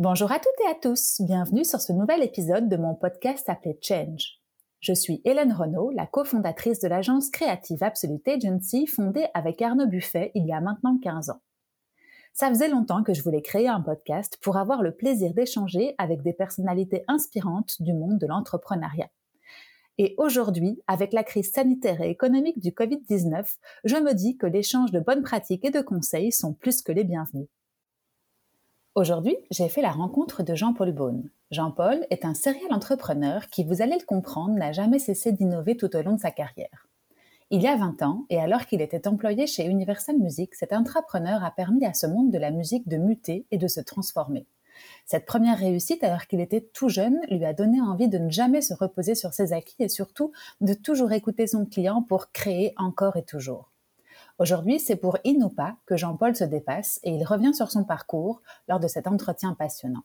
Bonjour à toutes et à tous, bienvenue sur ce nouvel épisode de mon podcast appelé Change. Je suis Hélène Renaud, la cofondatrice de l'agence créative Absolute Agency fondée avec Arnaud Buffet il y a maintenant 15 ans. Ça faisait longtemps que je voulais créer un podcast pour avoir le plaisir d'échanger avec des personnalités inspirantes du monde de l'entrepreneuriat. Et aujourd'hui, avec la crise sanitaire et économique du Covid-19, je me dis que l'échange de bonnes pratiques et de conseils sont plus que les bienvenus. Aujourd'hui, j'ai fait la rencontre de Jean-Paul Beaune. Jean-Paul est un serial entrepreneur qui, vous allez le comprendre, n'a jamais cessé d'innover tout au long de sa carrière. Il y a 20 ans, et alors qu'il était employé chez Universal Music, cet entrepreneur a permis à ce monde de la musique de muter et de se transformer. Cette première réussite, alors qu'il était tout jeune, lui a donné envie de ne jamais se reposer sur ses acquis et surtout de toujours écouter son client pour créer encore et toujours. Aujourd'hui, c'est pour Inupa que Jean-Paul se dépasse et il revient sur son parcours lors de cet entretien passionnant.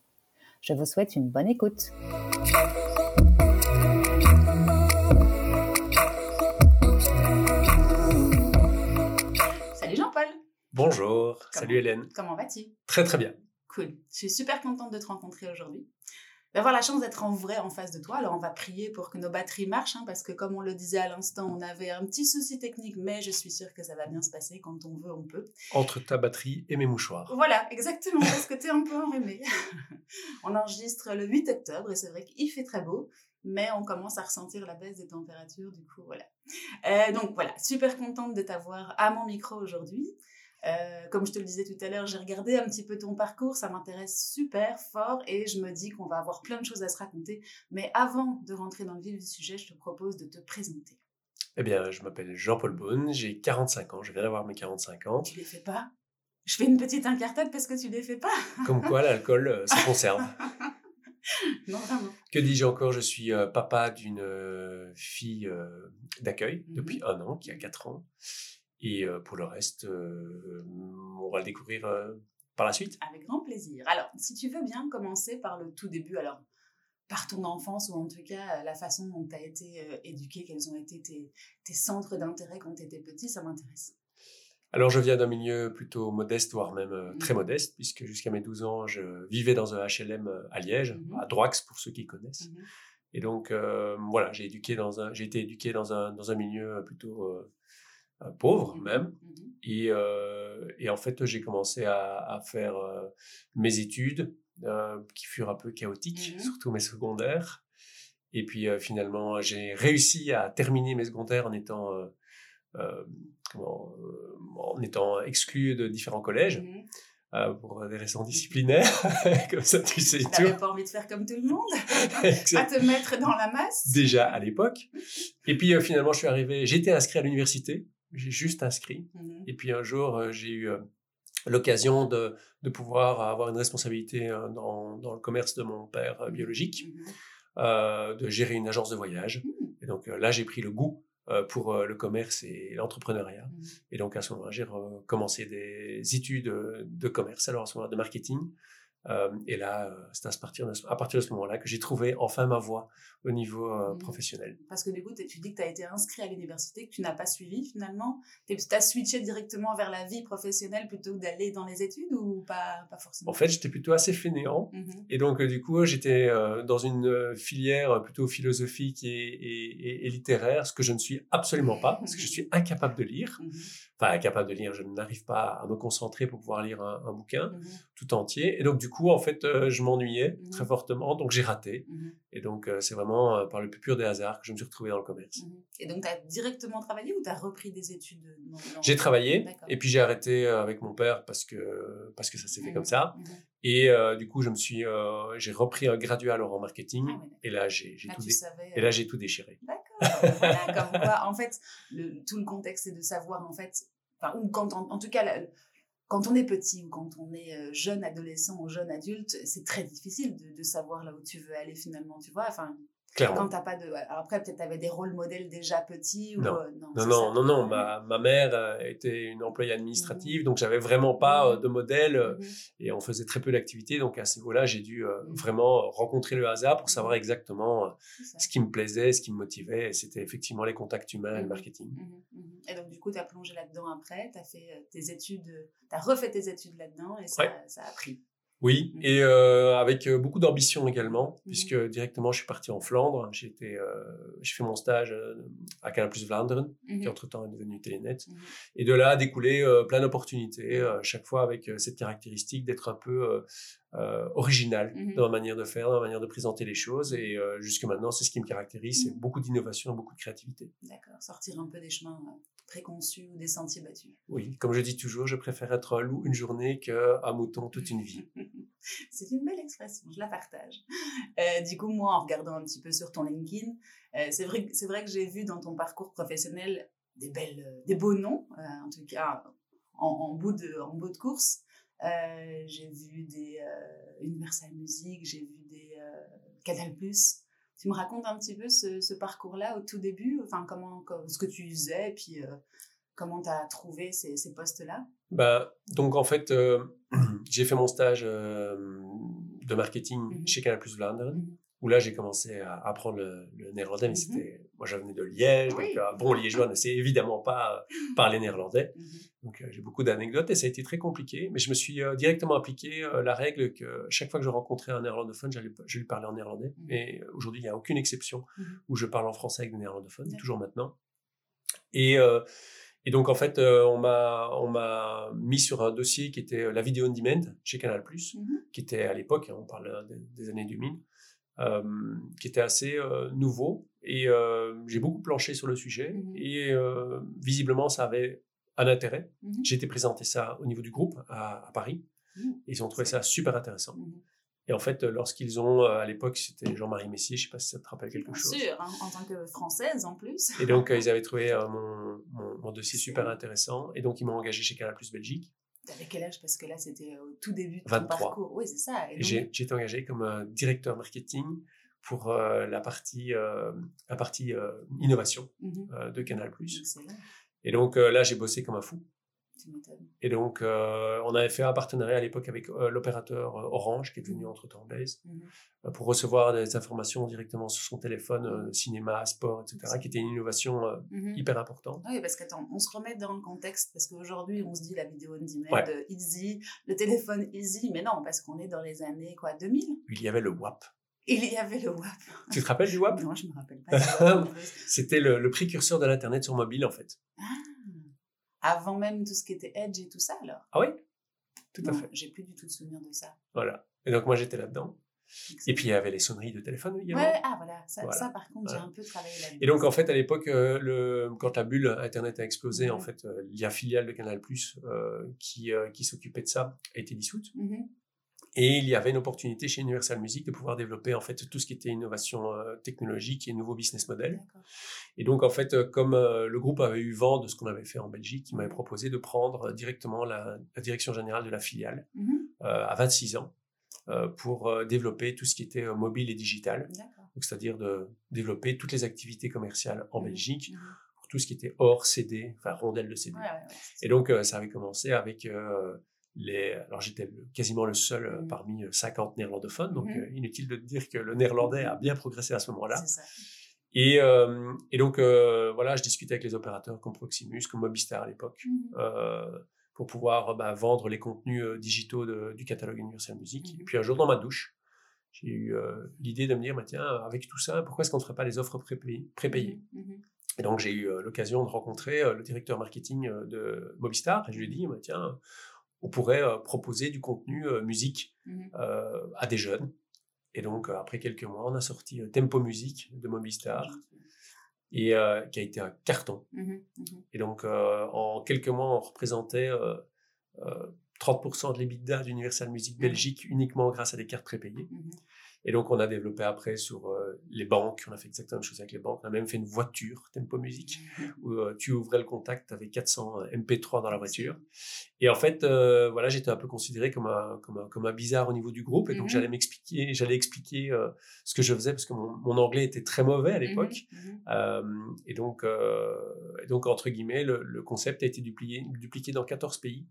Je vous souhaite une bonne écoute. Bonjour, salut Hélène. Comment vas-tu? Très très bien. Cool. Je suis super contente de te rencontrer aujourd'hui. D'avoir la chance d'être en vrai en face de toi. Alors on va prier pour que nos batteries marchent, hein, parce que comme on le disait à l'instant, on avait un petit souci technique, mais je suis sûre que ça va bien se passer. Quand on veut, on peut. Entre ta batterie et mes mouchoirs. Voilà, exactement, parce que tu es un peu enrhumé. on enregistre le 8 octobre et c'est vrai qu'il fait très beau mais on commence à ressentir la baisse des températures, du coup, voilà. Euh, donc voilà, super contente de t'avoir à mon micro aujourd'hui. Euh, comme je te le disais tout à l'heure, j'ai regardé un petit peu ton parcours, ça m'intéresse super fort et je me dis qu'on va avoir plein de choses à se raconter. Mais avant de rentrer dans le vif du sujet, je te propose de te présenter. Eh bien, je m'appelle Jean-Paul Beaune, j'ai 45 ans, je viens d'avoir mes 45 ans. Tu les fais pas? Je fais une petite incartade parce que tu les fais pas. Comme quoi, l'alcool, euh, ça conserve. non, vraiment. Que dis-je encore? Je suis euh, papa d'une fille d'accueil mmh depuis un an, qui a 4 ans. Et pour le reste, on va le découvrir par la suite. Avec grand plaisir. Alors, si tu veux bien commencer par le tout début, alors par ton enfance ou en tout cas la façon dont tu as été éduqué, quels ont été tes, tes centres d'intérêt quand tu étais petit, ça m'intéresse. Alors, je viens d'un milieu plutôt modeste, voire même très mmh. modeste, puisque jusqu'à mes 12 ans, je vivais dans un HLM à Liège, mmh à Droix pour ceux qui connaissent. Mmh Et donc, voilà, j'ai éduqué dans un, j'ai été éduqué dans un, dans un milieu plutôt euh, pauvre mmh même. Mmh et, euh, et, en fait, j'ai commencé à, à faire euh, mes études qui furent un peu chaotiques, mmh surtout mes secondaires. Et puis finalement, j'ai réussi à terminer mes secondaires en étant, comment, en étant exclu de différents collèges. pour des raisons disciplinaires, comme ça tu sais tu n'avais pas envie de faire comme tout le monde, à te mettre dans la masse? Déjà à l'époque. Et puis finalement, je suis arrivé, j'étais inscrit à l'université j'ai juste inscrit. Mmh Et puis un jour, euh, j'ai eu euh, l'occasion de, de, pouvoir avoir une responsabilité euh, dans, dans, le commerce de mon père biologique, mmh de gérer une agence de voyage. Mmh. Et donc là, j'ai pris le goût pour le commerce et l'entrepreneuriat. Et donc à ce moment-là, j'ai commencé des études de commerce, alors à ce moment-là de marketing. Euh, et là, euh, c'est à partir, de, à partir de ce moment-là que j'ai trouvé enfin ma voie au niveau euh, mmh. professionnel. Parce que du coup, tu dis que tu as été inscrit à l'université, que tu n'as pas suivi finalement. Tu as switché directement vers la vie professionnelle plutôt que d'aller dans les études ou pas, pas forcément? En fait, j'étais plutôt assez fainéant. Mmh et donc, du coup, j'étais dans une filière plutôt philosophique et, et, et, littéraire, ce que je ne suis absolument pas, parce que je suis incapable de lire. Mmh enfin incapable de lire, je n'arrive pas à me concentrer pour pouvoir lire un, bouquin tout entier. Et donc du coup, en fait, euh, je m'ennuyais mmh très fortement, donc j'ai raté. Mmh et donc euh, c'est vraiment euh, par le plus pur des hasards que je me suis retrouvé dans le commerce. Et donc tu as directement travaillé ou tu as repris des études J'ai travaillé et puis j'ai arrêté avec mon père parce que parce que ça s'est fait comme ça. Et du coup, je me suis j'ai repris un graduat alors en marketing ah et là j'ai tout et là j'ai tout déchiré. D'accord. comme quoi, en fait, le, tout le contexte c'est de savoir en fait ou quand en, tout cas, quand on est petit ou quand on est euh, jeune adolescent ou jeune adulte, c'est très difficile de, savoir là où tu veux aller finalement, tu vois. Enfin, Clairement. Quand t'as pas de. Alors après, peut-être tu avais des rôles modèles déjà petits ou Non. euh, Non, non, non, non. Ma, ma mère euh, était une employée administrative, donc j'avais vraiment pas euh, de modèle Mhm. et on faisait très peu d'activités. Donc à ce niveau-là, j'ai dû vraiment rencontrer le hasard pour savoir exactement ce qui me plaisait, ce qui me motivait. Et c'était effectivement les contacts humains et le marketing. Et donc, du coup, tu as plongé là-dedans après, tu as fait tes études, tu as refait tes études là-dedans et ça, Ouais. ça a pris. Oui, Mhm. et euh, avec euh, beaucoup d'ambition également, Mhm. puisque directement je suis parti en Flandre. J'ai été, euh, j'ai fait mon stage à Canal Plus Vlaanderen, qui Mhm, entre-temps est devenu Telenet. mhm. Et de là a découlé euh, plein d'opportunités, chaque fois avec cette caractéristique d'être un peu original Mhm. dans ma manière de faire, dans ma manière de présenter les choses. Et jusque maintenant, c'est ce qui me caractérise, c'est beaucoup d'innovation, beaucoup de créativité. D'accord, sortir un peu des chemins préconçus ou des sentiers battus. Oui, comme je dis toujours, je préfère être un loup une journée qu'un mouton toute une vie. C'est une belle expression, je la partage. Euh, du coup, moi, en regardant un petit peu sur ton LinkedIn, euh, c'est vrai, vrai que j'ai vu dans ton parcours professionnel des, belles, euh, des beaux noms, euh, en tout cas en, en bout, de, en bout de course. J'ai vu des Universal Music, j'ai vu des Canal+. Tu me racontes un petit peu ce, ce parcours-là au tout début, enfin comment, co- ce que tu faisais, et puis euh, comment tu as trouvé ces, ces postes-là? Ben, donc en fait, euh, j'ai fait mon stage euh, de marketing Mhm. chez Canal Plus Vlaanderen, Mhm. où là j'ai commencé à apprendre le, le néerlandais, mais Mhm. c'était, moi je venais de Liège, Oui. donc un bon liégeois ne sait évidemment pas euh, parler néerlandais. Mhm. Donc euh, j'ai beaucoup d'anecdotes et ça a été très compliqué, mais je me suis euh, directement appliqué euh, la règle que chaque fois que je rencontrais un néerlandophone, je lui parlais en néerlandais. Mhm. Et euh, aujourd'hui, il n'y a aucune exception Mhm. où je parle en français avec des néerlandophones, toujours maintenant. Et, euh, et donc en fait, euh, on m'a on m'a mis sur un dossier qui était euh, la vidéo on demand chez Canal+, Mhm. qui était à l'époque, hein, on parle euh, des, des années 2000, euh, qui était assez euh, nouveau. Et euh, j'ai beaucoup planché sur le sujet. Mhm. Et euh, visiblement, ça avait un intérêt. Mhm. J'ai été présenté ça au niveau du groupe à, à Paris. Mhm. Ils ont trouvé ça super intéressant. Mhm. Et en fait, lorsqu'ils ont, euh, à l'époque, c'était Jean-Marie Messier, je sais pas si ça te rappelle quelque Bien chose. sûr, hein, en tant que française en plus. Et donc, ils avaient trouvé euh, mon, mon, mon dossier super intéressant. Et donc, ils m'ont engagé chez Canal Plus Belgique. T'avais quel âge? Parce que là, c'était au tout début de ton 23. parcours. Oui, c'est ça. Donc- j'ai été engagé comme directeur marketing pour euh, la partie, euh, la partie euh, innovation Mhm. de Canal Et donc, là, j'ai bossé comme un fou. Et donc, on avait fait un partenariat à l'époque avec l'opérateur Orange, qui est devenu Mhm. entre-temps Blaze, euh, pour recevoir des informations directement sur son téléphone, cinéma, sport, etc., qui était une innovation Mhm. hyper importante. Oui, parce qu'attends, on se remet dans le contexte, parce qu'aujourd'hui, on se dit la vidéo on demand, Ouais. easy, le téléphone easy, mais non, parce qu'on est dans les années, quoi, 2000 Il y avait le WAP. Il y avait le WAP. Tu te rappelles du WAP? Non, je me rappelle pas. plus. C'était le, le précurseur de l'Internet sur mobile, en fait. Ah, avant même tout ce qui était Edge et tout ça, alors Ah oui Tout à fait. J'ai plus du tout de souvenir de ça. Voilà. Et donc, moi, j'étais là-dedans. Et puis, il y avait les sonneries de téléphone également. Ouais, ah voilà, ça, Voilà. ça par contre, j'ai un peu travaillé là-dessus. Et donc, en fait, à l'époque, euh, le, quand la bulle Internet a explosé, en Mhm. fait, euh, la filiale de Canal+, euh, qui, euh, qui s'occupait de ça, a été dissoute. Mhm. Et il y avait une opportunité chez Universal Music de pouvoir développer, en fait, tout ce qui était innovation euh, technologique et nouveaux business models. D'accord. Et donc, en fait, euh, comme euh, le groupe avait eu vent de ce qu'on avait fait en Belgique, il m'avait proposé de prendre directement la, la direction générale de la filiale Mhm. euh, à 26 ans pour développer tout ce qui était mobile et digital. Donc, c'est-à-dire de développer toutes les activités commerciales en Mhm. Belgique Mhm. pour tout ce qui était hors CD, enfin rondelle de CD. Ouais, ouais, ouais, c'est Et donc, ça avait commencé avec les. Alors, j'étais quasiment le seul euh, Mhm. parmi euh, 50 néerlandophones, donc Mhm. euh, inutile de dire que le néerlandais a bien progressé à ce moment-là. Et, euh, et donc, euh, voilà, je discutais avec les opérateurs comme Proximus, comme Mobistar à l'époque, euh, pour pouvoir bah, vendre les contenus euh, digitaux de- du catalogue Universal Music. Et puis, un jour, dans ma douche, j'ai eu euh, l'idée de me dire, bah, tiens, avec tout ça, pourquoi est-ce qu'on ne ferait pas les offres prépayées, et donc, j'ai eu euh, l'occasion de rencontrer euh, le directeur marketing euh, de Mobistar et je lui ai dit, bah, tiens, on pourrait euh, proposer du contenu euh, musique Mhm. euh, à des jeunes. Et donc, après quelques mois, on a sorti Tempo Music de Mobistar et euh, qui a été un carton. Mhm. Mhm. Et donc, euh, en quelques mois, on représentait euh, euh, 30% de l'EBITDA d'Universal Music. Belgique uniquement grâce à des cartes prépayées. Mhm. Et donc, on a développé après sur euh, les banques. On a fait exactement la même chose avec les banques. On a même fait une voiture, Tempo Music, où euh, tu ouvrais le contact avec 400 MP3 dans la voiture. Et en fait, euh, voilà, j'étais un peu considéré comme un, comme un, comme un bizarre au niveau du groupe. Et donc, j'allais m'expliquer, j'allais expliquer ce que je faisais parce que mon, mon, anglais était très mauvais à mmh l'époque. Mmh et donc, et donc, entre guillemets, le, le, concept a été dupliqué, dupliqué dans 14 pays.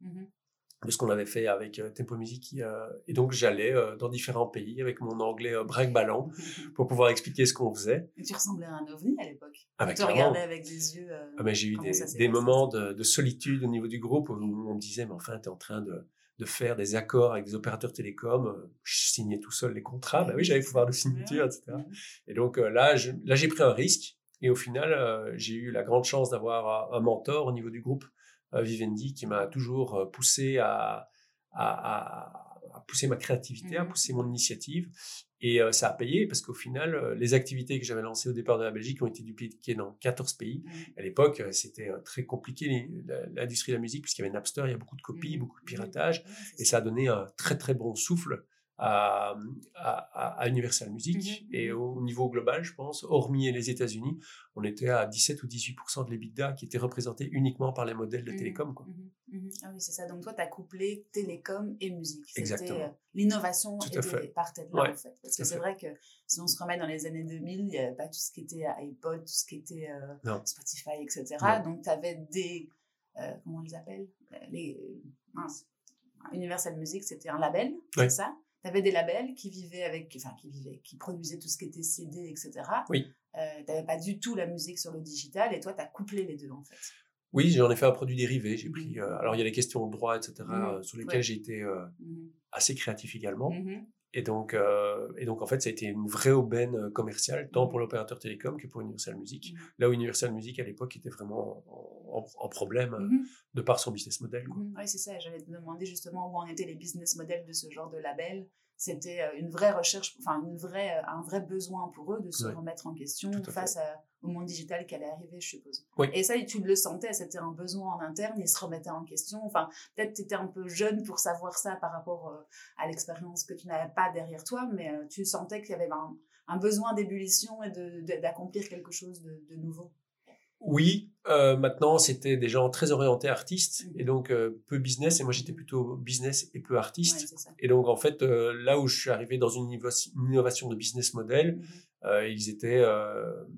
De ce qu'on avait fait avec euh, Tempo Music. Euh, et donc, j'allais euh, dans différents pays avec mon anglais break ballon pour pouvoir expliquer ce qu'on faisait. Et tu ressemblais à un ovni à l'époque. Ah, tu regardais avec des yeux. Ah, mais j'ai eu des, des moments de, de, solitude au niveau du groupe où on me disait, mais enfin, tu es en train de, de, faire des accords avec des opérateurs télécoms. Je signais tout seul les contrats. Bah oui, j'avais pouvoir de signature, etc. Et donc là, là, j'ai pris un risque. Et au final, j'ai eu la grande chance d'avoir un mentor au niveau du groupe Vivendi qui m'a toujours euh, poussé à, à, à, pousser ma créativité, à mmh pousser mon initiative. Et euh, ça a payé parce qu'au final, les activités que j'avais lancées au départ de la Belgique ont été dupliquées dans 14 pays. Mmh. À l'époque, c'était très compliqué l'industrie de la musique puisqu'il y avait Napster, il y a beaucoup de copies, mmh beaucoup de piratage. Et ça a donné un très très bon souffle à, à, Universal Music. Mmh et au niveau global, je pense, hormis les États-Unis, on était à 17 ou 18% de l'EBITDA qui était représenté uniquement par les modèles de mmh télécom. Quoi. Ah oui, c'est ça. Donc toi, tu as couplé télécom et musique. Exactement. Euh, l'innovation partait de là, en fait. Parce que c'est vrai que si on se remet dans les années 2000, il n'y avait pas tout ce qui était iPod, tout ce qui était euh, Spotify, etc. Donc tu avais des... Euh, comment on les appelle? Les, Universal Music, c'était un label, c'est ça? Tu avais des labels qui vivaient avec, enfin, qui vivaient, qui produisaient tout ce qui était CD, etc. Oui. Euh, tu n'avais pas du tout la musique sur le digital et toi, tu as couplé les deux, en fait. Oui, j'en ai fait un produit dérivé. J'ai pris. Mmh. Euh, alors, il y a les questions de droit, etc., mmh. euh, sur lesquelles j'ai été mmh. assez créatif également. Et donc, euh, et donc, en fait, ça a été une vraie aubaine euh, commerciale, tant pour l'opérateur télécom que pour Universal Music. Mmh. Là où Universal Music, à l'époque, était vraiment en, problème mmh de par son business model. Oui, c'est ça. J'allais te demander justement où en étaient les business models de ce genre de label c'était euh, une vraie recherche, enfin une vraie, euh, un vrai besoin pour eux de se remettre en question face au monde digital qui allait arriver, je suppose. Et ça, tu le sentais, c'était un besoin en interne, ils se remettaient en question. Enfin, peut-être tu étais un peu jeune pour savoir ça par rapport euh, à l'expérience que tu n'avais pas derrière toi, mais tu sentais qu'il y avait un, besoin d'ébullition et d'accomplir quelque chose de nouveau. Oui, euh, maintenant c'était des gens très orientés artistes mmh. et donc euh, peu business et moi j'étais plutôt business et peu artiste. et donc en fait euh, là où je suis arrivé dans une, innovation de business model, mmh. ils étaient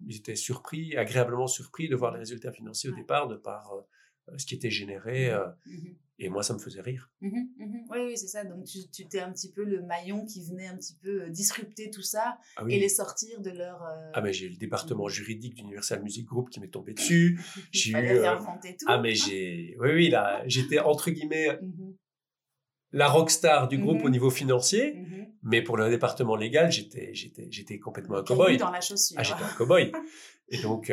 ils étaient surpris, agréablement surpris de voir les résultats financiers au départ de par ce qui était généré. Mmh et moi, ça me faisait rire. Mmh mmh oui, oui, c'est ça. Donc, tu, tu étais un petit peu le maillon qui venait un petit peu euh, disrupter tout ça ah et les sortir de leur. Euh, ah, mais j'ai eu le département juridique d'Universal Music Group qui m'est tombé dessus. j'ai eu. Euh, tout. Ah, mais j'ai. Oui, oui, là, j'étais entre guillemets la rockstar du groupe au niveau financier, mais pour le département légal, j'étais, j'étais, j'étais complètement un cow-boy. dans la chaussure. Ah, j'étais un cow-boy. Et donc,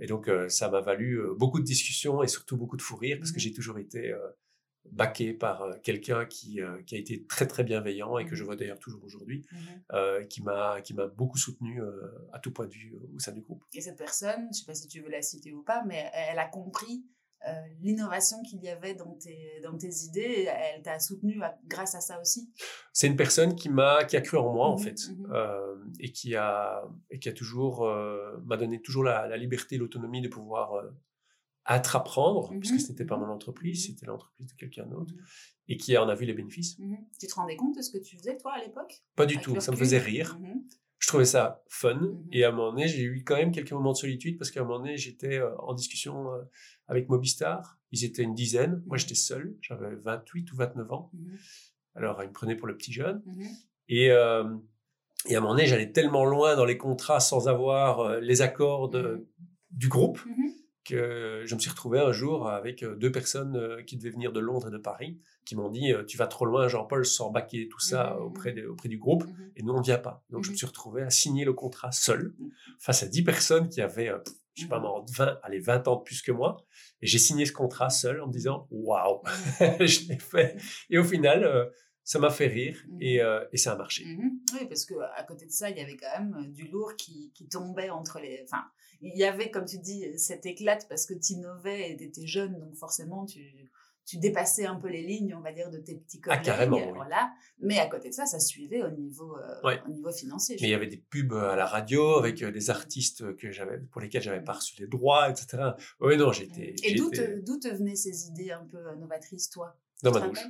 et donc ça m'a valu beaucoup de discussions et surtout beaucoup de fou rire parce que j'ai toujours été baqué par euh, quelqu'un qui, euh, qui a été très très bienveillant et que je vois d'ailleurs toujours aujourd'hui, euh, qui m'a qui m'a beaucoup soutenu à tout point de vue au sein du groupe. Et cette personne, je ne sais pas si tu veux la citer ou pas, mais elle a compris l'innovation qu'il y avait dans tes, dans tes idées, elle t'a soutenu grâce à ça aussi? C'est une personne qui m'a qui a cru en moi en mmh fait et qui a et qui a toujours m'a donné toujours la, la liberté, l'autonomie de pouvoir à te apprendre, puisque mmh ce n'était pas mmh mon entreprise, c'était l'entreprise de quelqu'un d'autre, mmh et qui en a vu les bénéfices. Tu te rendais compte de ce que tu faisais, toi, à l'époque? Pas du tout, ça me faisait rire. Je trouvais ça fun, et à un moment donné, j'ai eu quand même quelques moments de solitude, parce qu'à un moment donné, j'étais euh, en discussion euh, avec Mobistar, ils étaient une dizaine, moi j'étais seul, j'avais 28 ou 29 ans, alors ils me prenaient pour le petit jeune, et... Euh, et à un moment donné, j'allais tellement loin dans les contrats sans avoir les accords de, du groupe que je me suis retrouvé un jour avec euh, deux personnes euh, qui devaient venir de Londres et de Paris, qui m'ont dit euh, Tu vas trop loin, Jean-Paul, sans baquer tout ça mmh auprès, auprès du groupe, mmh et nous, on ne vient pas. Donc, je me mmh suis retrouvé à signer le contrat seul, face à dix personnes qui avaient, je sais pas, 20, allez, 20 ans de plus que moi. Et j'ai signé ce contrat seul en me disant Waouh, je l'ai fait. Et au final, ça m'a fait rire et, et, ça a marché. Oui, parce qu'à côté de ça, il y avait quand même du lourd qui, qui tombait entre les. Enfin, il y avait, comme tu dis, cette éclate parce que tu innovais et tu étais jeune, donc forcément, tu, tu dépassais un peu les lignes, on va dire, de tes petits ah, collègues. carrément, Voilà. Mais à côté de ça, ça suivait au niveau, euh, au niveau financier. Mais il y avait des pubs à la radio avec euh, des artistes que j'avais, pour lesquels j'avais pas reçu les droits, etc. Oui, non, j'étais. Et d'où te, venaient ces idées un peu novatrices, toi? Dans ma douche.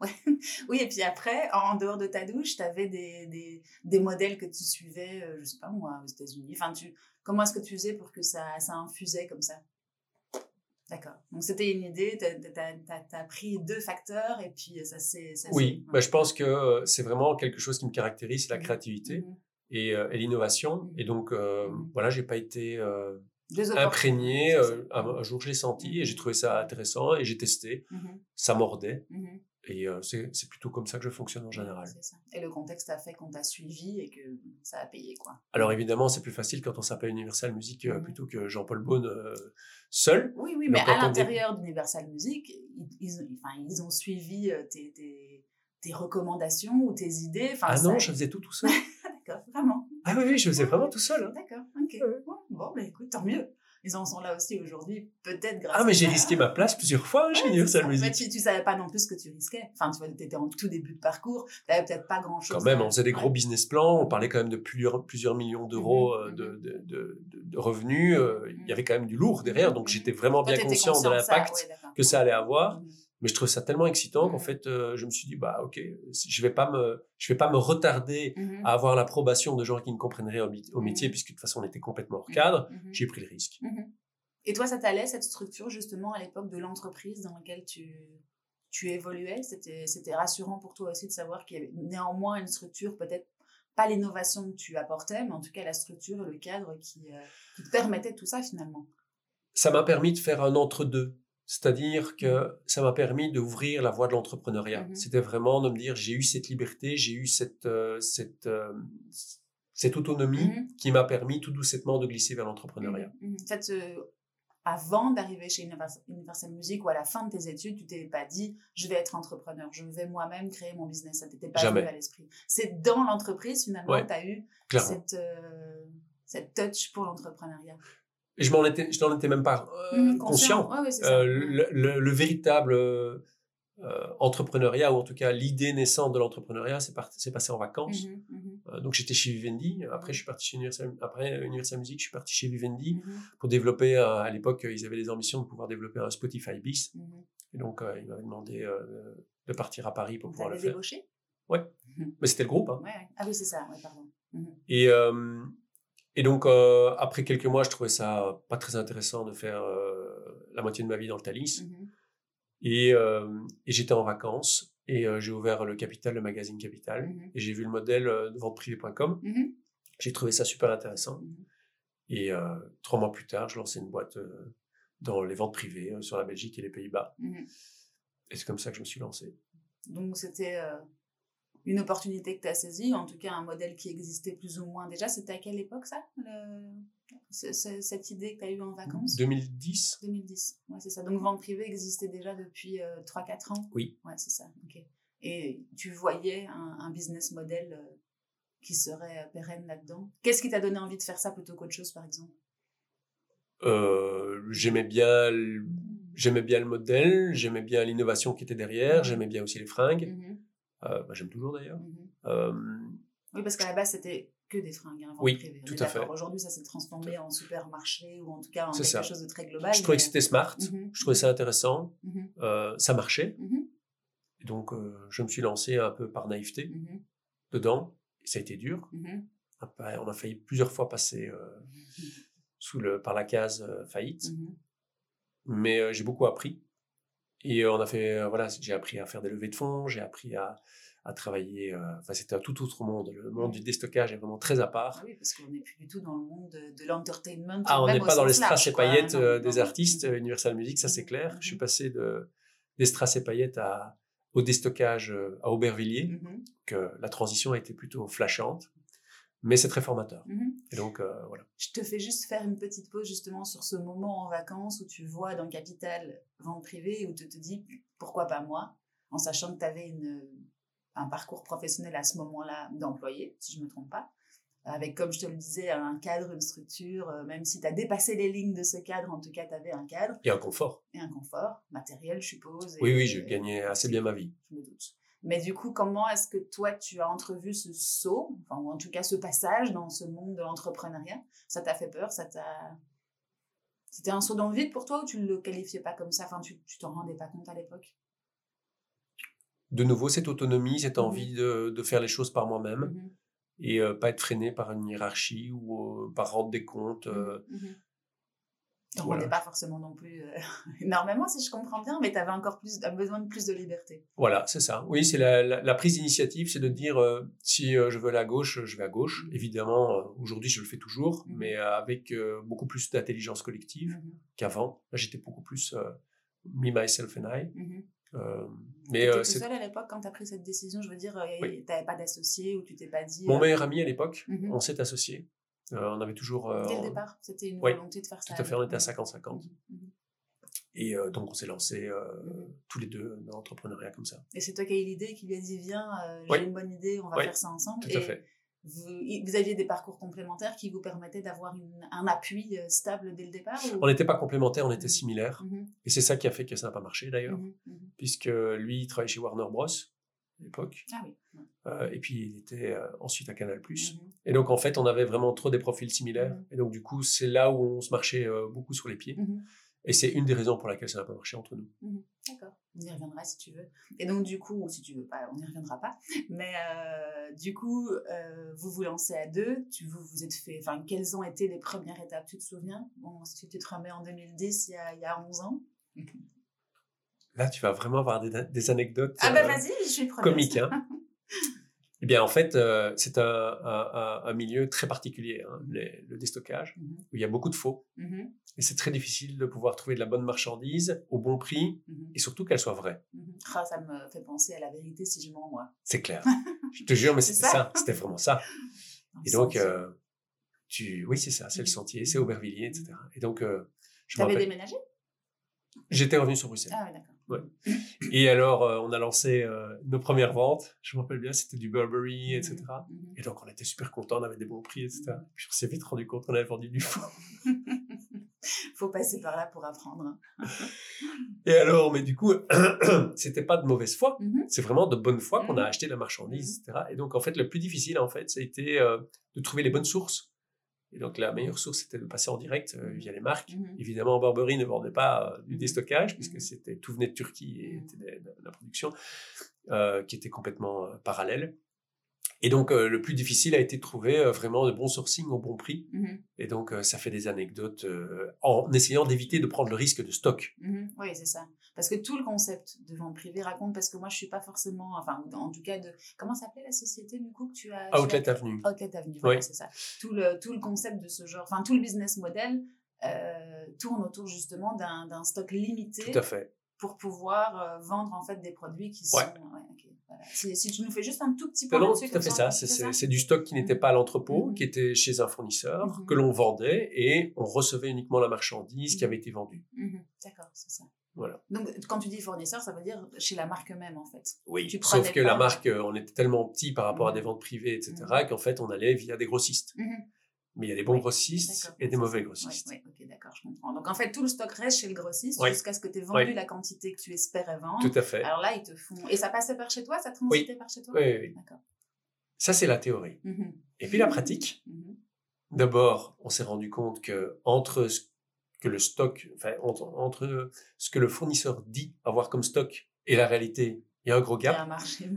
Ouais. oui, et puis après, en dehors de ta douche, tu avais des, des, des, modèles que tu suivais, je sais pas moi, aux États-Unis. Enfin, tu, comment est-ce que tu faisais pour que ça, ça infusait comme ça? D'accord. Donc c'était une idée, tu as, pris deux facteurs et puis ça s'est... Oui, bah, je pense que euh, c'est vraiment quelque chose qui me caractérise, c'est la mmh créativité mmh et, euh, et l'innovation. Mmh et donc euh, voilà, j'ai pas été euh, imprégné. un, jour, je l'ai senti et j'ai trouvé ça intéressant et j'ai testé. Ça mordait. Et c'est plutôt comme ça que je fonctionne en général. Ça. Et le contexte a fait qu'on t'a suivi et que ça a payé, quoi. Alors évidemment, c'est plus facile quand on s'appelle Universal Music plutôt que Jean-Paul Beaune seul. Oui, oui, mais, à l'intérieur d'Universal Music, ils, ils, enfin, ils ont suivi tes, tes, tes, recommandations ou tes idées. Enfin, ah non, je faisais tout tout seul. D'accord, vraiment. Ah oui, oui, je faisais vraiment tout seul. Hein. D'accord, ok. Bon, ben écoute, tant mieux ils en sont là aussi aujourd'hui, peut-être grâce Ah, mais j'ai risqué ma place plusieurs fois chez Universal Music. Mais tu, tu savais pas non plus ce que tu risquais. Enfin, tu vois, étais en tout début de parcours, tu n'avais peut-être pas grand-chose. Quand même, on faisait des gros business plans, on parlait quand même de plusieurs, plusieurs millions d'euros mmh euh, de, de, de, de, revenus. Euh, il y mmh avait quand même du lourd derrière, donc mmh j'étais vraiment bien conscient de l'impact que ça allait avoir. Mais je trouve ça tellement excitant qu'en fait, euh, je me suis dit, bah, ok, je vais pas me, je vais pas me retarder mmh à avoir l'approbation de gens qui ne comprennent rien au, métier, mmh puisque de toute façon, on était complètement hors cadre. J'ai pris le risque. Et toi, ça t'allait, cette structure, justement, à l'époque de l'entreprise dans laquelle tu, tu évoluais? C'était, c'était rassurant pour toi aussi de savoir qu'il y avait néanmoins une structure, peut-être pas l'innovation que tu apportais, mais en tout cas la structure, le cadre qui, euh, qui te permettait tout ça finalement? Ça m'a permis de faire un entre-deux. C'est-à-dire que ça m'a permis d'ouvrir la voie de l'entrepreneuriat. Mmh C'était vraiment de me dire, j'ai eu cette liberté, j'ai eu cette, euh, cette, euh, cette autonomie mmh qui m'a permis tout doucement de glisser vers l'entrepreneuriat. Mmh en fait, euh, avant d'arriver chez Universal, Music ou à la fin de tes études, tu t'es pas dit, je vais être entrepreneur, je vais moi-même créer mon business. Ça t'était pas venu à l'esprit. C'est dans l'entreprise, finalement, que tu as eu cette, cette touch pour l'entrepreneuriat je m'en étais, je n'en étais même pas euh, mmh, conscient. Euh, le, le, véritable euh, entrepreneuriat, ou en tout cas l'idée naissante de l'entrepreneuriat, c'est passé en vacances. Mmh mmh donc j'étais chez Vivendi. Après, je suis parti chez Universal, après Universal Music, je suis parti chez Vivendi pour développer. à l'époque, ils avaient des ambitions de pouvoir développer un Spotify bis. Et donc, ils m'avaient demandé de partir à Paris pour pouvoir le faire. débauché? Ouais. Mais c'était le groupe. Hein. Ah oui, c'est ça. Ouais, pardon. Et et donc, euh, après quelques mois, je trouvais ça pas très intéressant de faire euh, la moitié de ma vie dans le Thalys. Mmh et, euh, et j'étais en vacances et j'ai ouvert le Capital, le magazine Capital, mmh et j'ai vu le modèle de venteprivée.com. Mmh j'ai trouvé ça super intéressant. Et trois mois plus tard, je lançais une boîte dans les ventes privées sur la Belgique et les Pays-Bas. Et c'est comme ça que je me suis lancé. Donc, c'était une opportunité que tu as saisie, en tout cas un modèle qui existait plus ou moins déjà. C'était à quelle époque ça Cette idée que tu as eue en vacances? 2010. 2010, ouais, c'est ça. Donc vente privée existait déjà depuis 3-4 euh, ans? Oui. Ouais, c'est ça. ok. Et tu voyais un, business model euh, qui serait euh, pérenne là-dedans? Qu'est-ce qui t'a donné envie de faire ça plutôt qu'autre chose, par exemple? J'aimais bien. J'aimais bien le modèle, j'aimais bien l'innovation qui était derrière, j'aimais bien aussi les fringues. Mmh euh, bah, j'aime toujours d'ailleurs. Mmh oui, parce qu'à la base, c'était que des fringues. Hein, oui, tout à fait. Aujourd'hui, ça s'est transformé en supermarché ou en tout cas en quelque chose de très global. Je trouvais que c'était smart, mmh je trouvais ça intéressant, mmh euh, ça marchait. Et donc, euh, je me suis lancé un peu par naïveté dedans. Et ça a été dur. On a failli plusieurs fois passer sous le, par la case faillite. Mais j'ai beaucoup appris. Et on a fait, voilà, j'ai appris à faire des levées de fonds, j'ai appris à, à travailler. enfin, c'était un tout autre monde. Le monde du déstockage est vraiment très à part. Ah oui, parce qu'on n'est plus du tout dans le monde de, l'entertainment. Ah, on n'est pas dans les strass et paillettes des artistes. Universal Music, ça c'est clair. Je suis mmh passé de, des strass et paillettes à, au déstockage à Aubervilliers, mmh que la transition a été plutôt flashante mais c'est très formateur. Mmh et donc, euh, voilà. Je te fais juste faire une petite pause justement sur ce moment en vacances où tu vois dans Capital vente privée, où tu te dis pourquoi pas moi, en sachant que tu avais une, un parcours professionnel à ce moment-là d'employé, si je ne me trompe pas. avec, comme je te le disais, un cadre, une structure, euh, même si tu as dépassé les lignes de ce cadre, en tout cas, tu avais un cadre. Et un confort. Et un confort matériel, je suppose. oui, oui, je gagnais assez bien ma vie. Je me doute. Mais du coup, comment est-ce que toi, tu as entrevu ce saut, enfin, ou en tout cas ce passage dans ce monde de l'entrepreneuriat? Ça t'a fait peur? Ça t'a... C'était un saut dans le vide pour toi ou tu ne le qualifiais pas comme ça? Enfin, tu t'en rendais pas compte à l'époque? De nouveau, cette autonomie, cette mmh envie de, de, faire les choses par moi-même. Mmh et pas être freiné par une hiérarchie ou par rendre des comptes. Mmh Donc on n'est pas forcément non plus énormément, si je comprends bien, mais tu avais encore plus, besoin de plus de liberté. Voilà, c'est ça. Oui, c'est la, la, prise d'initiative, c'est de dire si je veux aller à gauche, je vais à gauche. Mmh. Évidemment, aujourd'hui, je le fais toujours, mmh mais avec beaucoup plus d'intelligence collective qu'avant. Là, j'étais beaucoup plus me, myself and I. Euh, mais euh, c'est seul à l'époque quand tu as pris cette décision, je veux dire, oui. tu n'avais pas d'associé ou tu t'es pas dit. Mon euh, meilleur ami à l'époque, mmh on s'est associé. On avait toujours. Dès le départ, c'était une volonté de faire ça. Tout à fait, on était à 50-50. Mmh mmh et donc, on s'est lancé tous les deux dans l'entrepreneuriat comme ça. Et c'est toi qui as eu l'idée, qui lui a dit Viens, j'ai une bonne idée, on va faire ça ensemble. Tout à fait vous, aviez des parcours complémentaires qui vous permettaient d'avoir un appui euh, stable dès le départ On n'était pas complémentaires, on était similaires. Mmh et c'est ça qui a fait que ça n'a pas marché d'ailleurs. Mmh Puisque lui, il travaillait chez Warner Bros. À l'époque. Ah oui. Euh, et puis il était euh, ensuite à Canal. Et donc en fait, on avait vraiment trop des profils similaires. Et donc du coup, c'est là où on se marchait beaucoup sur les pieds. Et c'est une des raisons pour laquelle ça n'a pas marché entre nous. D'accord. On y reviendra si tu veux. Et donc, du coup, si tu veux pas, on n'y reviendra pas. Mais euh, du coup, euh, vous vous lancez à deux. Tu, vous vous êtes fait. Enfin, quelles ont été les premières étapes? Tu te souviens? Bon, si tu te remets en 2010, il y a, il y a 11 ans. Là, tu vas vraiment avoir des, des anecdotes. Ah, bah euh, vas-y, je suis Comiques, hein. Eh bien, en fait, euh, c'est un, un, milieu très particulier, hein, le déstockage, mmh où il y a beaucoup de faux. Mmh et c'est très difficile de pouvoir trouver de la bonne marchandise au bon prix mmh et surtout qu'elle soit vraie. Ah, ça me fait penser à la vérité si je mens, moi. C'est clair. je te jure, mais c'était ça, c'était vraiment ça. et donc, euh, tu... oui, c'est ça, c'est le sentier, c'est Aubervilliers, etc. Et donc, euh, je avais déménagé? J'étais revenu sur Bruxelles. Ah, oui, d'accord. Et alors, euh, on a lancé euh, nos premières ventes. Je me rappelle bien, c'était du Burberry, etc. Mmh, mmh. Et donc, on était super contents, on avait des bons prix, etc. Puis on s'est vite rendu compte qu'on avait vendu du faux. Faut passer par là pour apprendre. Et alors, mais du coup, c'était pas de mauvaise foi. Mmh C'est vraiment de bonne foi qu'on a acheté la marchandise, etc. Et donc, en fait, le plus difficile, en fait, ça a été euh, de trouver les bonnes sources et donc la meilleure source, c'était de passer en direct euh, via les marques. Mmh Évidemment, Burberry ne vendait pas euh, du mmh déstockage, puisque mmh c'était tout venait de Turquie et était de, la production, euh, qui était complètement parallèle. Et donc, euh, le plus difficile a été de trouver euh, vraiment de bons sourcing au bon prix. Mmh et donc, euh, ça fait des anecdotes en essayant d'éviter de prendre le risque de stock. Mmh oui, c'est ça. Parce que tout le concept de vente privée raconte, parce que moi, je suis pas forcément, enfin, en tout cas, de. Comment s'appelait la société, du coup, que tu as. Outlet Avenue. Outlet Avenue, oui. c'est ça. Tout le, tout le concept de ce genre, enfin, tout le business model tourne autour justement d'un stock limité. Tout à fait. Pour pouvoir vendre, en fait, des produits qui sont. Ouais. Si, tu nous fais juste un tout petit peu Non, tout à fait ça. C'est du stock qui n'était mmh. pas à l'entrepôt, mmh. qui était chez un fournisseur, mmh. que l'on vendait et on recevait uniquement la marchandise qui avait été vendue. D'accord, c'est ça. Voilà. Donc, quand tu dis fournisseur, ça veut dire chez la marque même, en fait. Oui, sauf que la marque, euh, on était tellement petit par rapport à des ventes privées, etc., qu'en fait, on allait via des grossistes. Mais il y a des bons grossistes et des mauvais grossistes. Oui, ok, d'accord, je comprends. Donc en fait, tout le stock reste chez le grossiste jusqu'à ce que tu aies vendu la quantité que tu espérais vendre. Tout à fait. Alors là, ils te font. Et ça passait par chez toi? Ça transitait par chez toi? Oui, oui. D'accord. Ça, c'est la théorie. Mmh et puis la pratique. Mmh D'abord, on s'est rendu compte que entre ce que le stock, enfin, entre, ce que le fournisseur dit avoir comme stock et la réalité, il y a un gros gap. Il y a un marché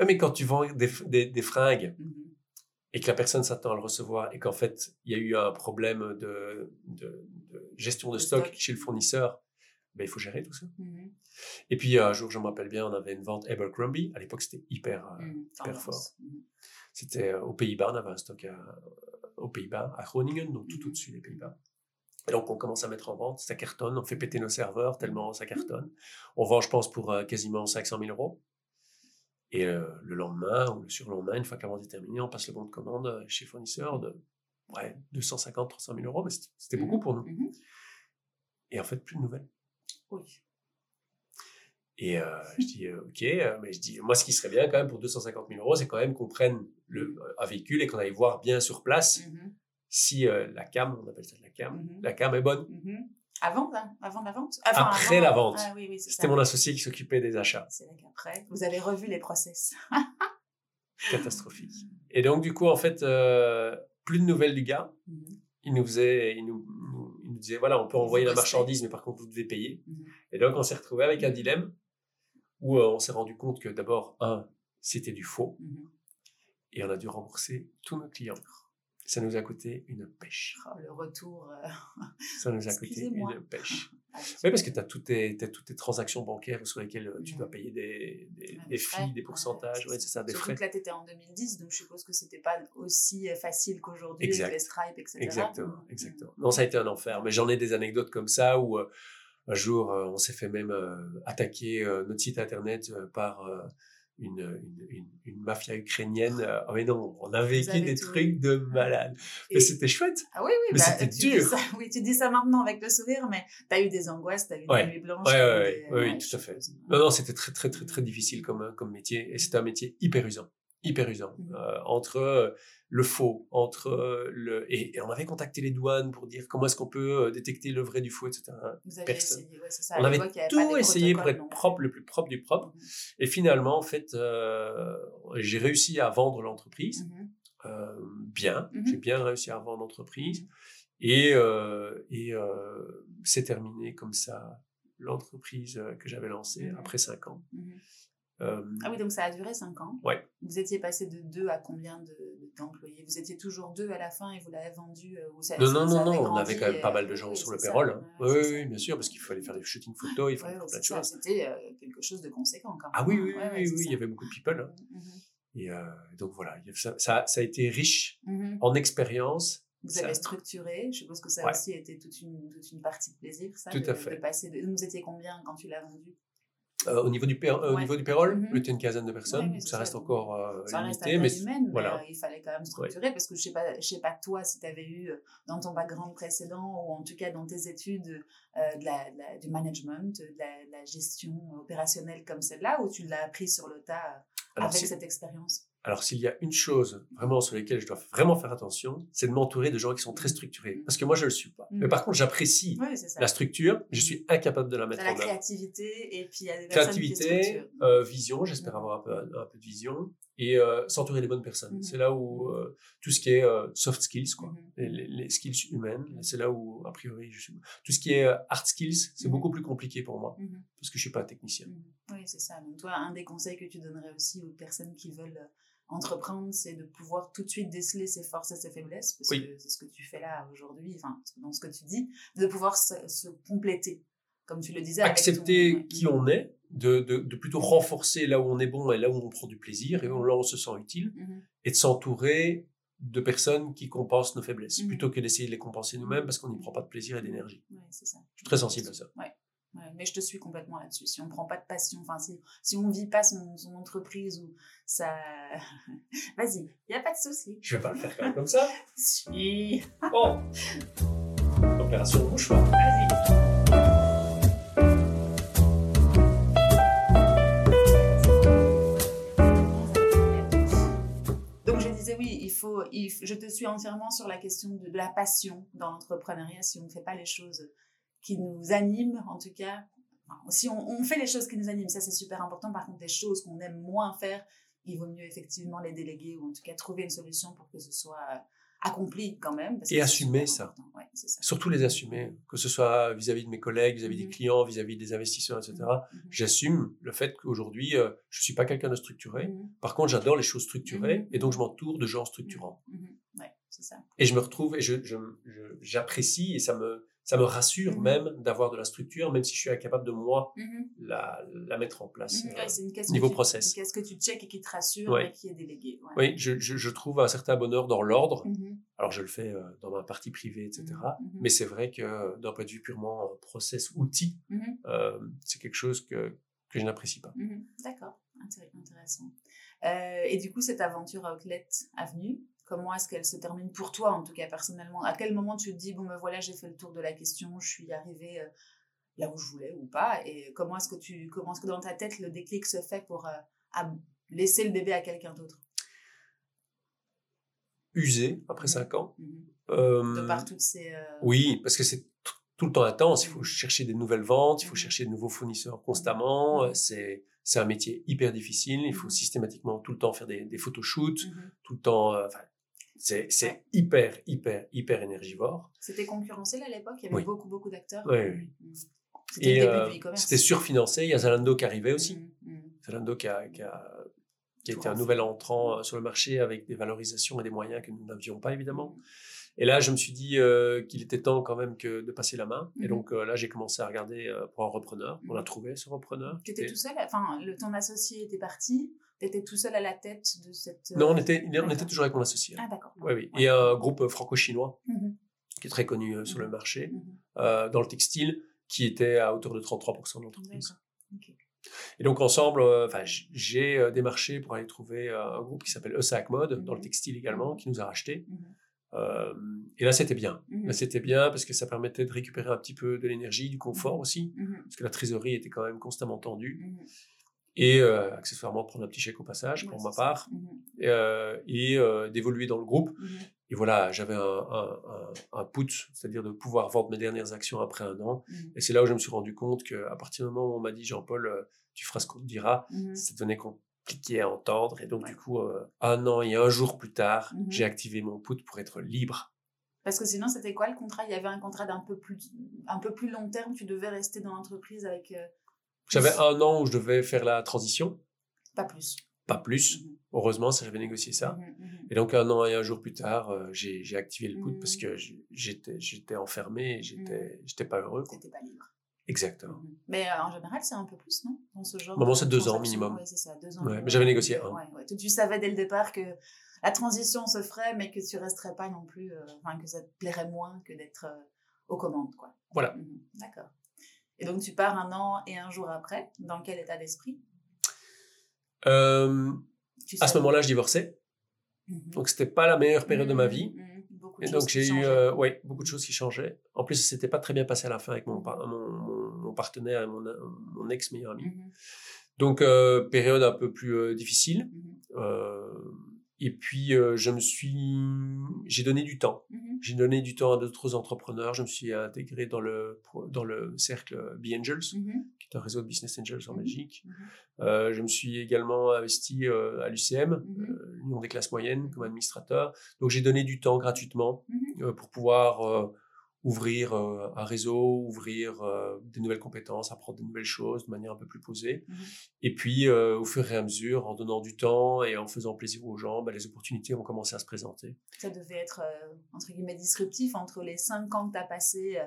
Mais quand tu vends des, des, fringues, mmh et que la personne s'attend à le recevoir et qu'en fait, il y a eu un problème de, de, gestion de stock, chez le fournisseur, ben, il faut gérer tout ça. Mmh et puis, un jour, je me rappelle bien, on avait une vente Abercrombie. À l'époque, c'était hyper, euh, hyper fort. Mmh c'était euh, aux Pays-Bas, on avait un stock aux Pays-Bas, à Groningen, donc tout au-dessus des Pays-Bas. Et donc, on commence à mettre en vente, ça cartonne, on fait péter nos serveurs tellement ça cartonne. On vend, je pense, pour euh, quasiment 500 000 euros. Et euh, le lendemain ou le surlendemain, une fois que la vente est terminée, on passe le bon de commande euh, chez fournisseur de ouais, 250, 300 000 euros, mais c'était mmh beaucoup pour nous. Mmh et en fait, plus de nouvelles. Oui. Et euh, je dis, OK, mais je dis, moi, ce qui serait bien quand même pour 250 000 euros, c'est quand même qu'on prenne le, un véhicule et qu'on aille voir bien sur place Mhm. si la cam, on appelle ça de la cam, la cam est bonne. Avant, hein, avant la vente? Après la vente. Ah, oui, oui, c'est C'était mon associé qui s'occupait des achats. C'est là qu'après, vous avez revu les process. Catastrophique. Et donc, du coup, en fait, euh, plus de nouvelles du gars. Mhm. Il nous faisait, il nous, il nous disait, voilà, on peut envoyer la marchandise, mais par contre, vous devez payer. Mhm. Et donc, on s'est retrouvé avec un dilemme où euh, on s'est rendu compte que d'abord, un, c'était du faux, Mhm. et on a dû rembourser tous nos clients. Ça nous a coûté une pêche. Oh, le retour. euh, Ça nous a coûté une pêche. ah, Oui, parce que tu as toutes tes, t'as toutes tes transactions bancaires sur lesquelles euh, tu Ouais. dois payer des, des, des frais. fees, des pourcentages, ouais, c'est ça, des Surtout frais. que là, tu étais en 2010, donc je suppose que c'était pas aussi euh, facile qu'aujourd'hui avec les Stripe, etc. Exactement, Mhm. exactement. Non, ça a été un enfer. Mais j'en ai des anecdotes comme ça où euh, un jour, euh, on s'est fait même attaquer notre site internet par une, une, une, une mafia ukrainienne. Ah mais non, on a vécu des tout trucs de malade. Mais c'était chouette. Ah oui, oui, Mais bah, c'était dur. ça- oui, tu dis ça maintenant avec le sourire, mais tu as eu des angoisses, tu as eu Ouais. des nuits blanches. Ouais, ouais, eu des- oui, tout à fait. Non, non, c'était très, très, très, très difficile comme, euh, comme métier. Et c'était un métier hyper usant. Hyper usant. Mhm. Euh, entre euh, le faux, entre euh, le. Et, et on avait contacté les douanes pour dire comment est-ce qu'on peut détecter le vrai du faux, etc. Vous avez personne. essayé, ouais, c'est ça. à On avait tout essayé pour être propre, le plus propre du propre. Mhm. Et finalement, en fait, euh, j'ai réussi à vendre l'entreprise euh, bien. J'ai bien réussi à vendre l'entreprise. Et, et c'est terminé comme ça l'entreprise que j'avais lancée après cinq ans. Euh, Ah oui, donc ça a duré 5 ans. Ouais. Vous étiez passé de 2 à combien de- d'employés? Vous étiez toujours deux à la fin et vous l'avez vendu euh, ou ça- non, non, non, non, on avait quand même pas et- mal de gens oui, sur le payroll. Oui, bien sûr, parce qu'il fallait faire des shooting photos, il fallait Ouais, plein de choses. C'était euh, quelque chose de conséquent quand même. Ah oui, hein. oui, Ouais, oui, oui, il y avait beaucoup de people. hein. Mhm. Et euh, donc voilà, ça, ça, ça a été riche Mhm. en expérience. Vous Ça- avez structuré, je suppose que ça aussi a été toute une, toute une partie de plaisir, ça, Tout de, à fait. de passer de... Vous étiez combien quand tu l'as vendu? Euh, au niveau du, euh, au Ouais. niveau du payroll, on était une quinzaine de personnes. Ouais, ça reste encore euh, Ça reste à limité, mais taille humaine, mais voilà. euh, il fallait quand même structurer parce que je sais pas, je sais pas toi si tu avais eu dans ton background précédent ou en tout cas dans tes études euh, de la, de la- du management, de la, de la gestion opérationnelle comme celle-là ou tu l'as appris sur le tas Alors, avec cette expérience? Alors, s'il y a une chose vraiment sur laquelle je dois vraiment faire attention, c'est de m'entourer de gens qui sont très structurés. Mhm. Parce que moi, je ne le suis pas. Mhm. Mais par contre, j'apprécie Oui, la structure, je suis incapable de la mettre la en œuvre. créativité et puis il y a des personnes Créativité, euh, vision, j'espère avoir un peu, un peu de vision, et euh, s'entourer des bonnes personnes. Mhm. C'est là où euh, tout ce qui est euh, soft skills, quoi, Mhm. les, les- les skills humaines, c'est là où, a priori, je suis. Tout ce qui est hard skills, c'est beaucoup plus compliqué pour moi, parce que je suis pas technicien. Oui, c'est ça. Donc, toi, un des conseils que tu donnerais aussi aux personnes qui veulent entreprendre, c'est de pouvoir tout de suite déceler ses forces et ses faiblesses, parce Oui. que c'est ce que tu fais là aujourd'hui, enfin, dans ce que tu dis, de pouvoir se, se compléter, comme tu le disais. Accepter ton- qui on est, de, de, de plutôt renforcer là où on est bon et là où on prend du plaisir, et là où on se sent utile, Mhm. et de s'entourer de personnes qui compensent nos faiblesses, Mhm. plutôt que d'essayer de les compenser nous-mêmes parce qu'on n'y prend pas de plaisir et d'énergie. Ouais. Je suis très sensible à ça. Ouais. Ouais, mais je te suis complètement là-dessus. Si on prend pas de passion, enfin si, si on vit pas son, son entreprise ou ça, vas-y, il y a pas de souci. Je vais pas le faire quand même comme ça. Si. Bon. Opération mouchoir. Vas-y. Faut, je te suis entièrement sur la question de, la passion dans l'entrepreneuriat. Si on ne fait pas les choses qui nous animent, en tout cas, si on, on fait les choses qui nous animent, ça c'est super important. Par contre, des choses qu'on aime moins faire, il vaut mieux effectivement les déléguer ou en tout cas trouver une solution pour que ce soit euh, accompli quand même. parce Et que assumer ça. Ouais. Surtout les assumer, que ce soit vis-à-vis de mes collègues, vis-à-vis des Mhm. clients, vis-à-vis des investisseurs, etc. Mhm. J'assume le fait qu'aujourd'hui, euh, je suis pas quelqu'un de structuré. Par contre, j'adore les choses structurées et donc je m'entoure de gens structurants. Ouais, c'est ça. Et je me retrouve et je, je- je- j'apprécie et ça me, ça me rassure Mhm. même d'avoir de la structure, même si je suis incapable de moi Mhm. la, la mettre en place. Mhm. Euh, Ouais, c'est une caisse niveau que tu- process. Caisse que tu check et qui te rassure, Ouais. mais qui est déléguée. ouais. Oui, je, je- je trouve un certain bonheur dans l'ordre. Mhm. Alors, je le fais euh, dans ma partie privée, etc. Mais c'est vrai que euh, d'un point de vue purement euh, process, outil, euh, c'est quelque chose que, que je n'apprécie pas. D'accord, Intér- intéressant. Euh, et du coup, cette aventure Outlet Avenue, comment est-ce qu'elle se termine pour toi, en tout cas personnellement? À quel moment tu te dis, bon ben voilà, j'ai fait le tour de la question, je suis arrivée euh, là où je voulais ou pas? Et comment est-ce que, tu, comment est-ce que dans ta tête le déclic se fait pour euh, à laisser le bébé à quelqu'un d'autre? Usé après Mhm. cinq ans. Euh, De par toutes ces. euh, Oui, parce que c'est tout le temps intense. Il faut Mhm. chercher des nouvelles ventes, il faut chercher de nouveaux fournisseurs constamment. C'est c'est un métier hyper difficile. Il faut systématiquement tout le temps faire des, des photoshoots, tout le temps. enfin, c'est Ouais. hyper, hyper, hyper énergivore. C'était concurrentiel à l'époque, il y avait Oui. beaucoup, beaucoup d'acteurs. Oui, oui. C'était début euh, c'était surfinancé. Il y a Zalando qui arrivait aussi. Mhm, mhm. Zalando qui a, qui a, qui a été un nouvel entrant euh, sur le marché avec des valorisations et des moyens que nous n'avions pas, évidemment. Et là, je me suis dit euh, qu'il était temps quand même que de passer la main. Et Mhm. donc euh, là, j'ai commencé à regarder euh, pour un repreneur. On a Mhm. trouvé ce repreneur. Tu étais tout seul, enfin, le, ton associé était parti, tu étais tout seul à la tête de cette. Non, on était, on était toujours avec mon associé. Ah, d'accord. Oui, oui. Ouais. Et un groupe franco-chinois Mhm, qui est très connu sur le marché, dans le textile, qui était à hauteur de 33% de l'entreprise. D'accord. Ok. Et donc ensemble, enfin, j'ai démarché pour aller trouver un groupe qui s'appelle Esac Mode, dans le textile également, qui nous a racheté. Mhm, Euh, et là, c'était bien. mhm, Là, c'était bien parce que ça permettait de récupérer un petit peu de l'énergie, du confort Mhm. aussi, mhm, parce que la trésorerie était quand même constamment tendue. mhm. Et euh, accessoirement, prendre un petit chèque au passage Ouais, pour ma part, Mhm, et, euh, et euh, d'évoluer dans le groupe. mhm. Et voilà, j'avais un, un, un, un put, c'est-à-dire de pouvoir vendre mes dernières actions après un an. Mhm, Et c'est là où je me suis rendu compte qu'à partir du moment où on m'a dit, Jean-Paul, tu feras ce qu'on te dira, mhm. ça devenait compliqué à entendre. Et donc, Ouais. du coup, euh, un an et un jour plus tard, Mhm. j'ai activé mon put pour être libre. Parce que sinon, c'était quoi le contrat? Il y avait un contrat d'un peu plus, un peu plus long terme? Tu devais rester dans l'entreprise avec. euh, J'avais un an où je devais faire la transition, Pas plus. pas plus. Mhm, Heureusement, ça j'avais négocié ça. mhm. Et donc, un an et un jour plus tard, euh, j'ai activé le put parce que j'étais j'étais enfermé j'étais j'étais pas heureux. T'étais pas libre. Exactement. Mais euh, en général, c'est un peu plus, non Dans ce genre. Maman, de c'est deux ans minimum. Ouais, c'est ça, deux ans. Ouais, mais j'avais négocié un. Ouais, ouais. Tu, savais dès le départ que la transition se ferait, mais que tu resterais pas non plus. euh, Enfin, que ça te plairait moins que d'être euh, aux commandes, quoi. Voilà. Mhm. D'accord. Et donc, tu pars un an et un jour après. Dans quel état d'esprit? À ce moment-là, je divorçais. Mhm. Donc, c'était pas la meilleure période de ma Mhm, vie. mhm. Beaucoup de Et donc j'ai eu ouais, beaucoup de choses qui changeaient. En plus, ça s'était pas très bien passé à la fin avec mon, mon, mon- mon partenaire et mon, mon ex meilleur ami. Mhm, Donc euh, période un peu plus euh, difficile. mhm, Euh, et puis je me suis, j'ai donné du temps. mhm. J'ai donné du temps à d'autres entrepreneurs. Je me suis intégré dans le dans le cercle B Angels, qui est un réseau de business angels en. Belgique. je me suis également investi à l'UCM, l'Union des classes moyennes, comme administrateur. Donc j'ai donné du temps gratuitement pour pouvoir ouvrir euh, un réseau, ouvrir euh, des nouvelles compétences, apprendre des nouvelles choses de manière un peu plus posée. Mhm. Et puis, euh, au fur et à mesure, en donnant du temps et en faisant plaisir aux gens, bah, les opportunités ont commencé à se présenter. Ça devait être, entre guillemets, disruptif entre les cinq ans que tu as passé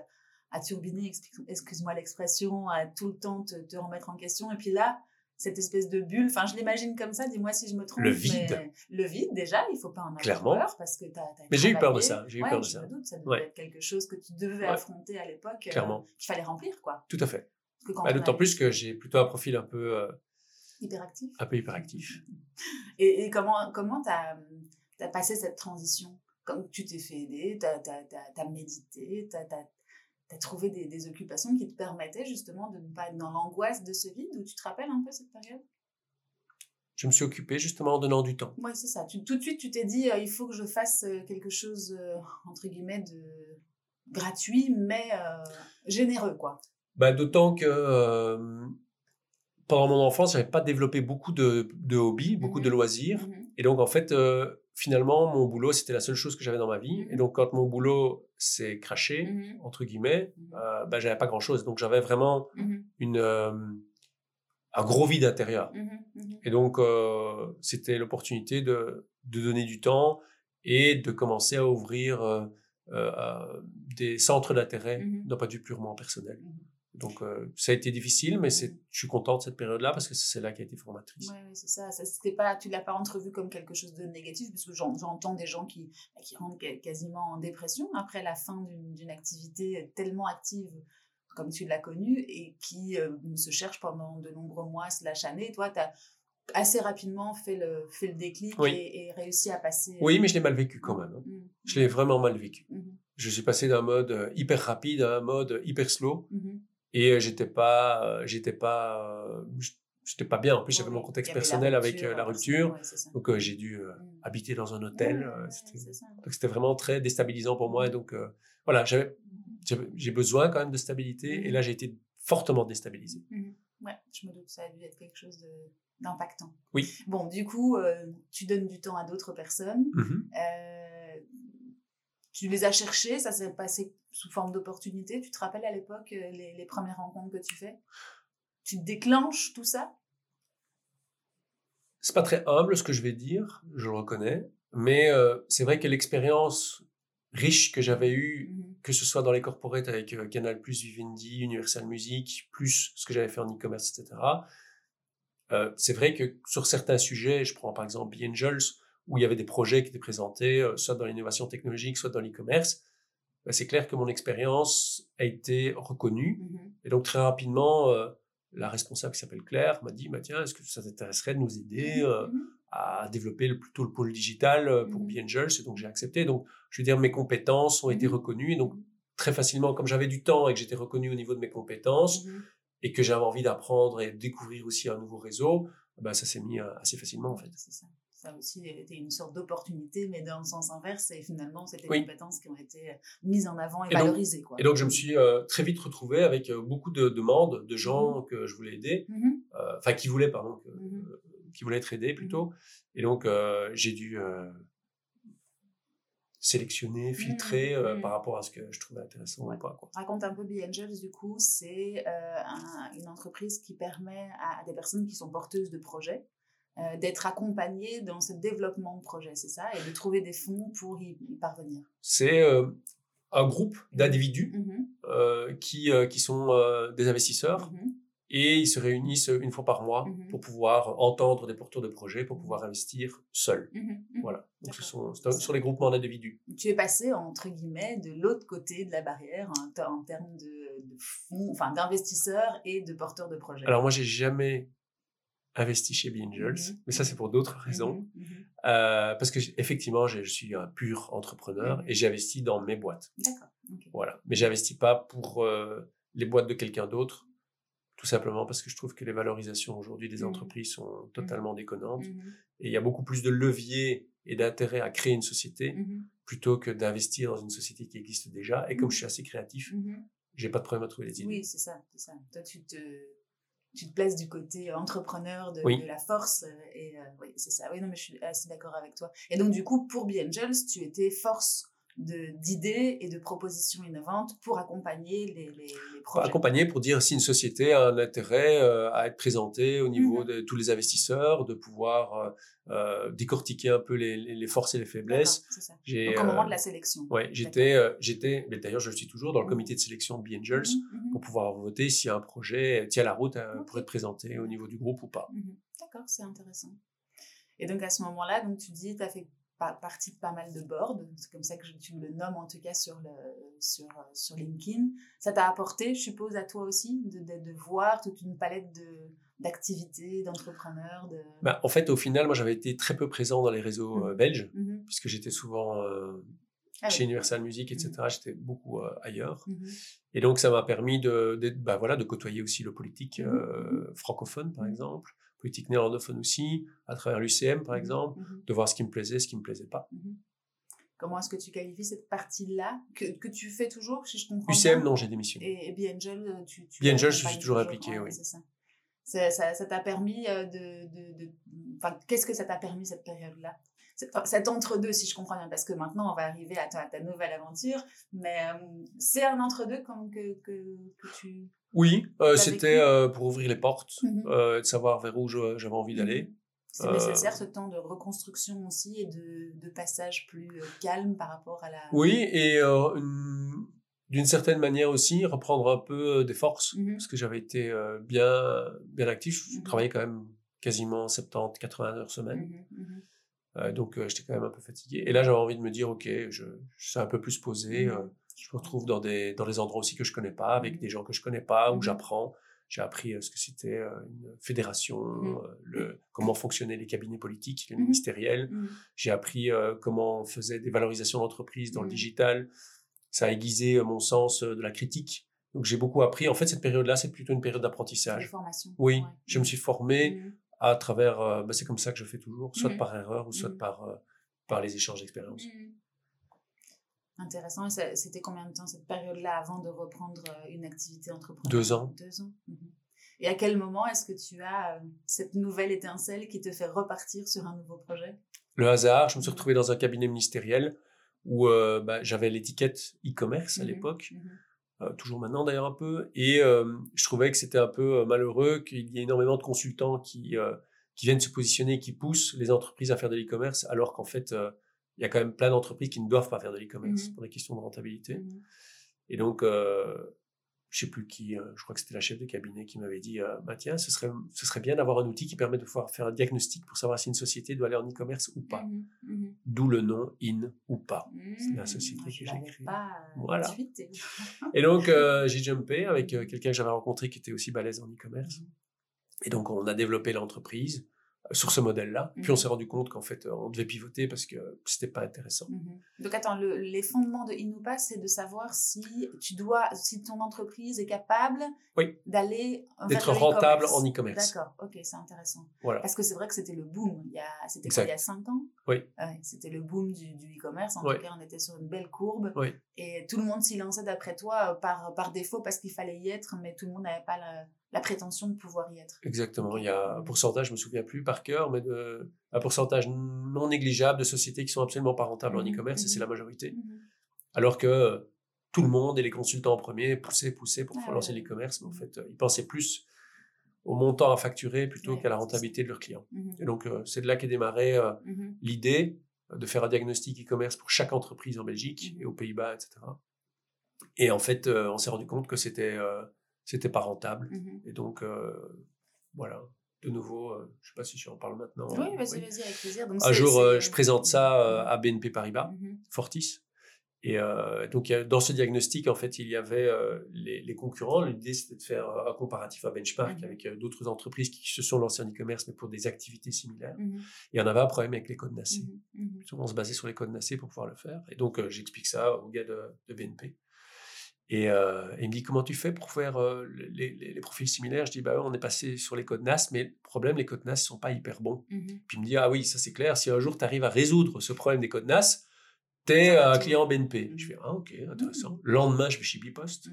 à turbiner, excuse-moi l'expression, à tout le temps te, te remettre en question. Et puis là, cette espèce de bulle, enfin, je l'imagine comme ça, dis-moi si je me trompe. Le vide. mais Le vide, déjà, il faut pas en avoir Clairement. peur parce que tu as, Mais j'ai eu peur de ça, j'ai eu ouais, peur de je ça. me doute, ça devait Ouais. être quelque chose que tu devais Ouais. affronter à l'époque, euh, qu'il fallait remplir, quoi. Tout à fait. Bah, on D'autant plus que j'ai plutôt un profil un peu, euh, Hyperactif. un peu hyperactif. Et, et comment comment t'as as passé cette transition? Comme tu t'es fait aider, t'as as, médité, t'as as, trouvé des, des occupations qui te permettaient justement de ne pas être dans l'angoisse de ce vide ou tu te rappelles un peu cette période? Je me suis occupé justement en donnant du temps. Oui, c'est ça. Tu, tout de suite, tu t'es dit, euh, il faut que je fasse euh, quelque chose, euh, entre guillemets, de gratuit, mais euh, généreux, quoi. Bah, D'autant que pendant mon enfance, j'avais pas développé beaucoup de, de hobbies, beaucoup de Mhm. loisirs. Mhm. Et donc, en fait, euh, finalement, mon boulot, c'était la seule chose que j'avais dans ma vie. Mhm. Et donc, quand mon boulot s'est craché, Mhm. entre guillemets, Mhm. euh, bah, j'avais pas grand-chose. Donc, j'avais vraiment Mhm. une, euh, un gros vide intérieur. Mhm. Mhm. Et donc, c'était l'opportunité de, de donner du temps et de commencer à ouvrir des centres d'intérêt Mhm. d'un point de vue purement personnel. Donc, euh, ça a été difficile, mais c'est, je suis content de cette période-là parce que c'est celle-là qui a été formatrice. Ouais, ouais, c'est ça. ça c'était pas, tu l'as pas entrevu comme quelque chose de négatif, parce que j'en- j'entends des gens qui, qui rentrent quasiment en dépression après la fin d'une activité tellement active comme tu l'as connue et qui euh, se cherche pendant de nombreux mois slash années. Toi, tu as assez rapidement fait le, fait le déclic Oui. et, et réussi à passer. Oui, mais je l'ai mal vécu quand même. hein. Mhm. Je l'ai vraiment mal vécu. Mhm. Je suis passé d'un mode euh, hyper rapide à un mode hyper slow Mhm. Et euh, j'étais pas, euh, j'étais pas, euh, j'étais pas bien. En plus, j'avais mon contexte personnel avec la rupture. donc, j'ai dû mmh. habiter dans un hôtel. donc, c'était vraiment très déstabilisant pour moi. Et donc, voilà, j'ai besoin quand même de stabilité. Et là, j'ai été fortement déstabilisé. Ouais, je me doute que ça a dû être quelque chose d'impactant. Oui. Bon, du coup, tu donnes du temps à d'autres personnes. Tu les as cherchés, ça s'est passé sous forme d'opportunité. Tu te rappelles à l'époque les, les, premières rencontres que tu fais? Tu déclenches tout ça? C'est pas très humble ce que je vais dire, je le reconnais, mais c'est vrai que l'expérience riche que j'avais eue, mmh que ce soit dans les corporates avec Canal+, Vivendi, Universal Music, plus ce que j'avais fait en e-commerce, etc., euh, c'est vrai que sur certains sujets, je prends par exemple Be Angels, où il y avait des projets qui étaient présentés, euh, soit dans l'innovation technologique, soit dans l'e-commerce, bah, c'est clair que mon expérience a été reconnue. Mmh Et donc très rapidement, euh, la responsable qui s'appelle Claire m'a dit, bah, tiens, est-ce que ça t'intéresserait de nous aider mmh à développer le, plutôt le pôle digital pour Be Angels Et donc j'ai accepté. Donc je veux dire, mes compétences ont été reconnues. Et donc très facilement, comme j'avais du temps et que j'étais reconnu au niveau de mes compétences, et que j'avais envie d'apprendre et de découvrir aussi un nouveau réseau, bah, ça s'est mis euh, assez facilement en fait. C'est ça. Ça aussi été une sorte d'opportunité, mais dans le sens inverse, et finalement, c'était des compétences qui ont été euh, mises en avant et, valorisées. quoi. Et donc, je me suis euh, très vite retrouvé avec beaucoup de demandes de gens mmh que je voulais aider, mmh enfin, qui voulaient, pardon, mmh qui voulaient être aidés plutôt. Et donc, j'ai dû sélectionner, mmh, filtrer euh, mmh. par rapport à ce que je trouvais intéressant ou pas. Quoi. Raconte un peu Be Angels, du coup, c'est euh, une entreprise qui permet à, des personnes qui sont porteuses de projets euh, d'être accompagnées dans ce développement de projet, c'est ça, et de trouver des fonds pour y, parvenir. C'est un groupe d'individus qui, qui sont des investisseurs et ils se réunissent une fois par mois mmh pour pouvoir entendre des porteurs de projets, pour pouvoir investir seuls. Voilà. Donc ce sont sur les groupements d'individus. Tu es passé entre guillemets de l'autre côté de la barrière en, termes de, fonds, enfin d'investisseurs et de porteurs de projets. Alors moi j'ai jamais investi chez Be Angels, mais ça c'est pour d'autres raisons. Euh, parce que effectivement je suis un pur entrepreneur et j'investis dans mes boîtes. D'accord. Voilà. Mais j'investis pas pour euh, les boîtes de quelqu'un d'autre tout simplement parce que je trouve que les valorisations aujourd'hui des entreprises sont totalement déconnantes. Et il y a beaucoup plus de leviers et d'intérêt à créer une société plutôt que d'investir dans une société qui existe déjà. Et comme je suis assez créatif, j'ai pas de problème à trouver des idées. Oui, c'est ça, ça. Toi, tu te, tu te places du côté entrepreneur de, la force. Euh, et euh, oui, c'est ça. Oui, non, mais je suis assez d'accord avec toi. Et donc, du coup, pour Be Angels, tu étais force d'idées et de propositions innovantes pour accompagner les, les, les projets. Accompagner pour dire si une société a un intérêt euh, à être présentée au niveau mmh de tous les investisseurs, de pouvoir euh, euh, décortiquer un peu les, les, forces et les faiblesses. Ça. Donc au moment de la sélection. Oui, j'étais, j'étais, mais d'ailleurs je le suis toujours dans le mmh comité de sélection de Be Angels mmh pour pouvoir voter si un projet tient la route pour être présenté au niveau du groupe ou pas. D'accord, c'est intéressant. Et donc à ce moment-là, donc tu dis, tu as fait partie de pas mal de boards, c'est comme ça que je, tu le nommes en tout cas sur, le, sur, sur LinkedIn. Ça t'a apporté, je suppose, à toi aussi, de, de, voir toute une palette de, d'activités, d'entrepreneurs de... Bah, en fait, au final, moi, j'avais été très peu présent dans les réseaux mmh. euh, belges, mmh puisque j'étais souvent euh, ah chez Universal Music, etc. Mmh j'étais beaucoup euh, ailleurs. Et donc, ça m'a permis de, de, bah, voilà, de côtoyer aussi le politique francophone, par exemple, politique néerlandophone aussi, à travers l'UCM par mmh exemple, mmh de voir ce qui me plaisait, ce qui me plaisait pas. Mmh Comment est-ce que tu qualifies cette partie-là que, que, tu fais toujours, si je comprends UCM, non, j'ai démissionné. Et, et Biangel, euh, tu, tu Biangel, je suis toujours impliqué, oui. C'est ça. Ça t'a permis euh, de... de, de... Enfin, qu'est-ce que ça t'a permis cette période-là? Cet entre-deux, si je comprends bien, parce que maintenant on va arriver à ta, nouvelle aventure, mais euh, c'est un entre-deux que, que, que, tu... Oui, euh, c'était euh, pour ouvrir les portes, mmh de savoir vers où j'avais envie mmh d'aller. C'est nécessaire ce temps de reconstruction aussi et de, de passage plus calme par rapport à la... Oui, et d'une certaine manière aussi, reprendre un peu des forces, mmh parce que j'avais été bien, bien actif, je travaillais quand même quasiment 70-80 heures semaine. Euh, donc euh, j'étais quand même un peu fatigué. Et là j'avais envie de me dire ok, je, je suis un peu plus posé. Mmh. Euh, je me retrouve dans des dans des endroits aussi que je connais pas, avec mmh. des gens que je connais pas, où mmh. j'apprends. J'ai appris ce que c'était une fédération, le, comment fonctionnaient les cabinets politiques, les ministériels. J'ai appris comment on faisait des valorisations d'entreprise dans le digital. Ça a aiguisé mon sens de la critique Donc j'ai beaucoup appris. En fait, cette période-là, c'est plutôt une période d'apprentissage. formation. Oui, je me suis formé à travers. euh, bah, c'est comme ça que je fais toujours, soit par erreur ou soit par euh, par les échanges d'expériences. Intéressant. Et c'était combien de temps cette période-là avant de reprendre euh, une activité entrepreneuriale? Deux ans. Deux ans. Mhm. Et à quel moment est-ce que tu as euh, cette nouvelle étincelle qui te fait repartir sur un nouveau projet? Le hasard, je me suis Mhm. retrouvé dans un cabinet ministériel où euh, bah, j'avais l'étiquette e-commerce à Mhm. l'époque, euh, toujours maintenant d'ailleurs un peu, et je trouvais que c'était un peu malheureux qu'il y ait énormément de consultants qui, qui viennent se positionner, qui poussent les entreprises à faire de l'e-commerce, alors qu'en fait, il y a quand même plein d'entreprises qui ne doivent pas faire de l'e-commerce Mhm. pour des questions de rentabilité. Mhm. Et donc, euh, je sais plus qui, euh, je crois que c'était la chef de cabinet qui m'avait dit, euh, bah, tiens, ce serait, ce serait bien d'avoir un outil qui permet de pouvoir faire un diagnostic pour savoir si une société doit aller en e-commerce ou pas. Mhm. D'où le nom In ou pas. C'est la société que j'ai créée. Voilà. Et donc, j'ai jumpé avec quelqu'un que j'avais rencontré qui était aussi balèze en e-commerce. Et donc, on a développé l'entreprise sur ce modèle-là. Puis, on Mhm. s'est rendu compte qu'en fait, euh, on devait pivoter parce que c'était pas intéressant. Mhm. Donc attends, le- les fondements de Inupa, c'est de savoir si tu dois, si ton entreprise est capable Oui. d'aller D'être le rentable en e-commerce. D'accord, ok, c'est intéressant. Voilà. Parce que c'est vrai que c'était le boom. Il y a, c'était il y a cinq ans Oui. Ouais, c'était le boom du, du e-commerce. En Oui. tout cas, on était sur une belle courbe. Oui. Et tout le monde s'y lançait d'après toi euh, par, par défaut parce qu'il fallait y être, mais tout le monde n'avait pas la, la prétention de pouvoir y être. Exactement. Il y a un pourcentage, je me souviens plus par cœur, mais de, un pourcentage non négligeable de sociétés qui sont absolument pas rentables en Mhm, e-commerce, et c'est mhm. la majorité. Mhm. Alors que euh, tout le monde et les consultants en premier poussaient, poussaient pour Ah lancer ouais. l'e-commerce, mais en fait, euh, ils pensaient plus au montant à facturer plutôt Ouais, qu'à la rentabilité de leurs clients. Et donc, euh, c'est de là qu'est démarré euh, Mhm. l'idée de faire un diagnostic e-commerce pour chaque entreprise en Belgique et aux Pays-Bas, etc. Et en fait, euh, on s'est rendu compte que c'était euh, c'était pas rentable. Mhm. Et donc, euh, voilà, de nouveau, euh, je sais pas si je en parle maintenant. Oui, vas-y, oui. vas-y, avec plaisir. Donc, Un c'est- jour, euh, c'est- je présente ça euh, à BNP Paribas, Mhm. Fortis. Et euh, donc, dans ce diagnostic, en fait, il y avait euh, les, les concurrents. L'idée, c'était de faire un comparatif, un benchmark avec euh, d'autres entreprises qui se sont lancées en e-commerce, mais pour des activités similaires. Mhm. Et on avait un problème avec les codes NACE. Mhm. Mhm. On se basait sur les codes NACE pour pouvoir le faire. Et donc, j'explique ça au gars de, de BNP. Et euh, il me dit Comment tu fais pour faire euh, les, les- les profils similaires? Je dis bah, On est passé sur les codes NAS, mais le problème, les codes NAS ne sont pas hyper bons. Mhm. Puis il me dit Ah oui, ça c'est clair. Si un jour tu arrives à résoudre ce problème des codes NAS, tu es Ça va un client BNP. Mhm. Je fais Ah ok, intéressant. Le lendemain, je vais chez Bipost.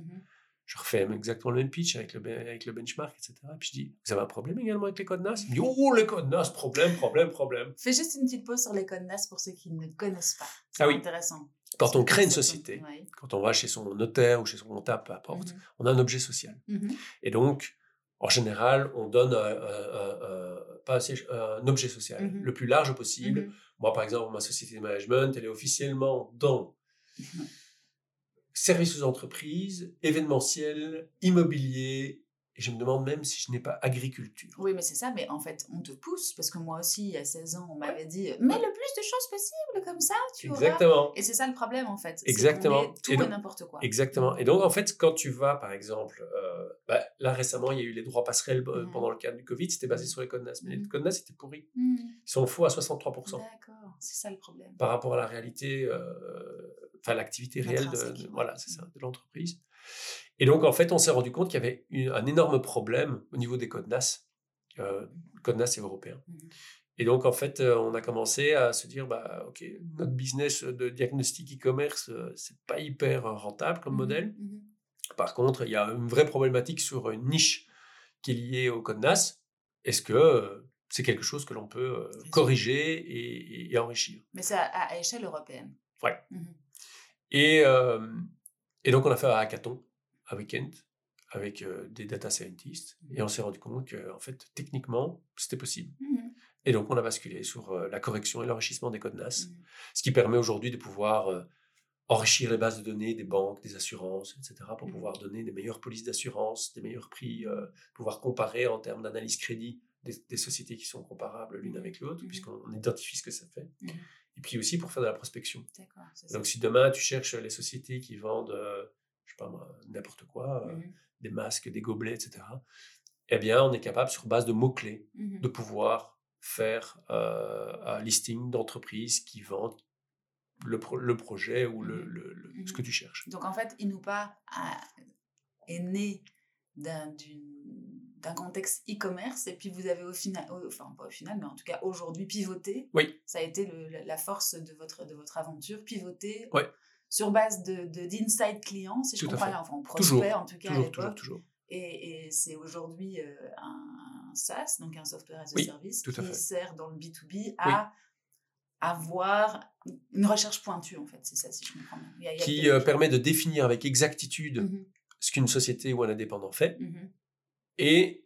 Je refais exactement le même pitch avec le, ben- avec le benchmark, etc. Puis je dis Vous avez un problème également avec les codes NAS? Il me dit Oh, les codes NAS, problème, problème, problème. Fais juste une petite pause sur les codes NAS pour ceux qui ne connaissent pas. C'est Ah oui. intéressant. Quand on crée une société, quand on va chez son notaire ou chez son comptable, peu importe, Mhm. on a un objet social. Mhm. Et donc, en général, on donne un, un- un- un- pas siège- un objet social Mhm. le plus large possible. Moi, par exemple, ma société de management, elle est officiellement dans services aux entreprises, événementiel, immobilier, je me demande même si je n'ai pas agriculture. Oui, mais c'est ça, mais en fait, on te pousse, parce que moi aussi, il y a 16 ans, on m'avait dit mets le plus de choses possible, comme ça, tu auras. Exactement. Et c'est ça le problème, en fait. Exactement. met tout Et et, n'importe quoi. Exactement. Et donc, en fait, quand tu vas, par exemple, euh, bah, là récemment, il y a eu les droits passerelles euh, Mhm. pendant le cadre du Covid, c'était basé sur les codes NAS. Mais les Mhm. codes NAS étaient pourris. Ils sont faux à 63%. D'accord, c'est ça le problème. par rapport à la réalité, euh, enfin l'activité réelle de, de- voilà, c'est ça, de l'entreprise. Et donc en fait, on s'est rendu compte qu'il y avait une- un énorme problème au niveau des codes NAS. Euh, le code NAS européen. Mhm. Et donc en fait, euh, on a commencé à se dire, bah ok, notre business de diagnostic e-commerce, euh, c'est pas hyper rentable comme Mhm. modèle. Mhm. Par contre, il y a une vraie problématique sur une niche qui est liée au code NAS. Est-ce que c'est quelque chose que l'on peut corriger et- enrichir? Mais c'est à, à échelle européenne. Ouais. Et, euh, et donc, on a fait un hackathon un week-end avec euh, des data scientists. Et on s'est rendu compte que, en fait, techniquement, c'était possible. Mhm. Et donc, on a basculé sur euh, la correction et l'enrichissement des codes NAS, Mhm. ce qui permet aujourd'hui de pouvoir euh, enrichir les bases de données des banques, des assurances, etc., pour Mhm. pouvoir donner des meilleures polices d'assurance, des meilleurs prix, pouvoir comparer en termes d'analyse crédit des, des sociétés qui sont comparables l'une avec l'autre, puisqu'on identifie ce que ça fait. Et puis aussi pour faire de la prospection. Donc, si demain tu cherches les sociétés qui vendent, je sais pas moi, n'importe quoi, euh, Mhm. des masques, des gobelets, etc., eh bien, on est capable, sur base de mots-clés, Mhm. de pouvoir faire euh, un listing d'entreprises qui vendent le, pro- le projet ou le, Mhm. le- le- ce que tu cherches. Donc en fait, Inupa a- est né d'un contexte e-commerce et puis vous avez au final, enfin pas au final, mais en tout cas aujourd'hui pivoté. Oui. Ça a été la force de votre, de votre aventure, pivoter ouais. Sur base de d'insight client, si je comprends bien, enfin prospect en tout cas toujours, Toujours, toujours. Et, et c'est aujourd'hui euh, un, SaaS, donc un software as a service, qui sert dans le B2B à avoir une recherche pointue, en fait, c'est ça, si je comprends bien. qui euh, permet de définir avec exactitude mmh ce qu'une société ou un indépendant fait. Mmh et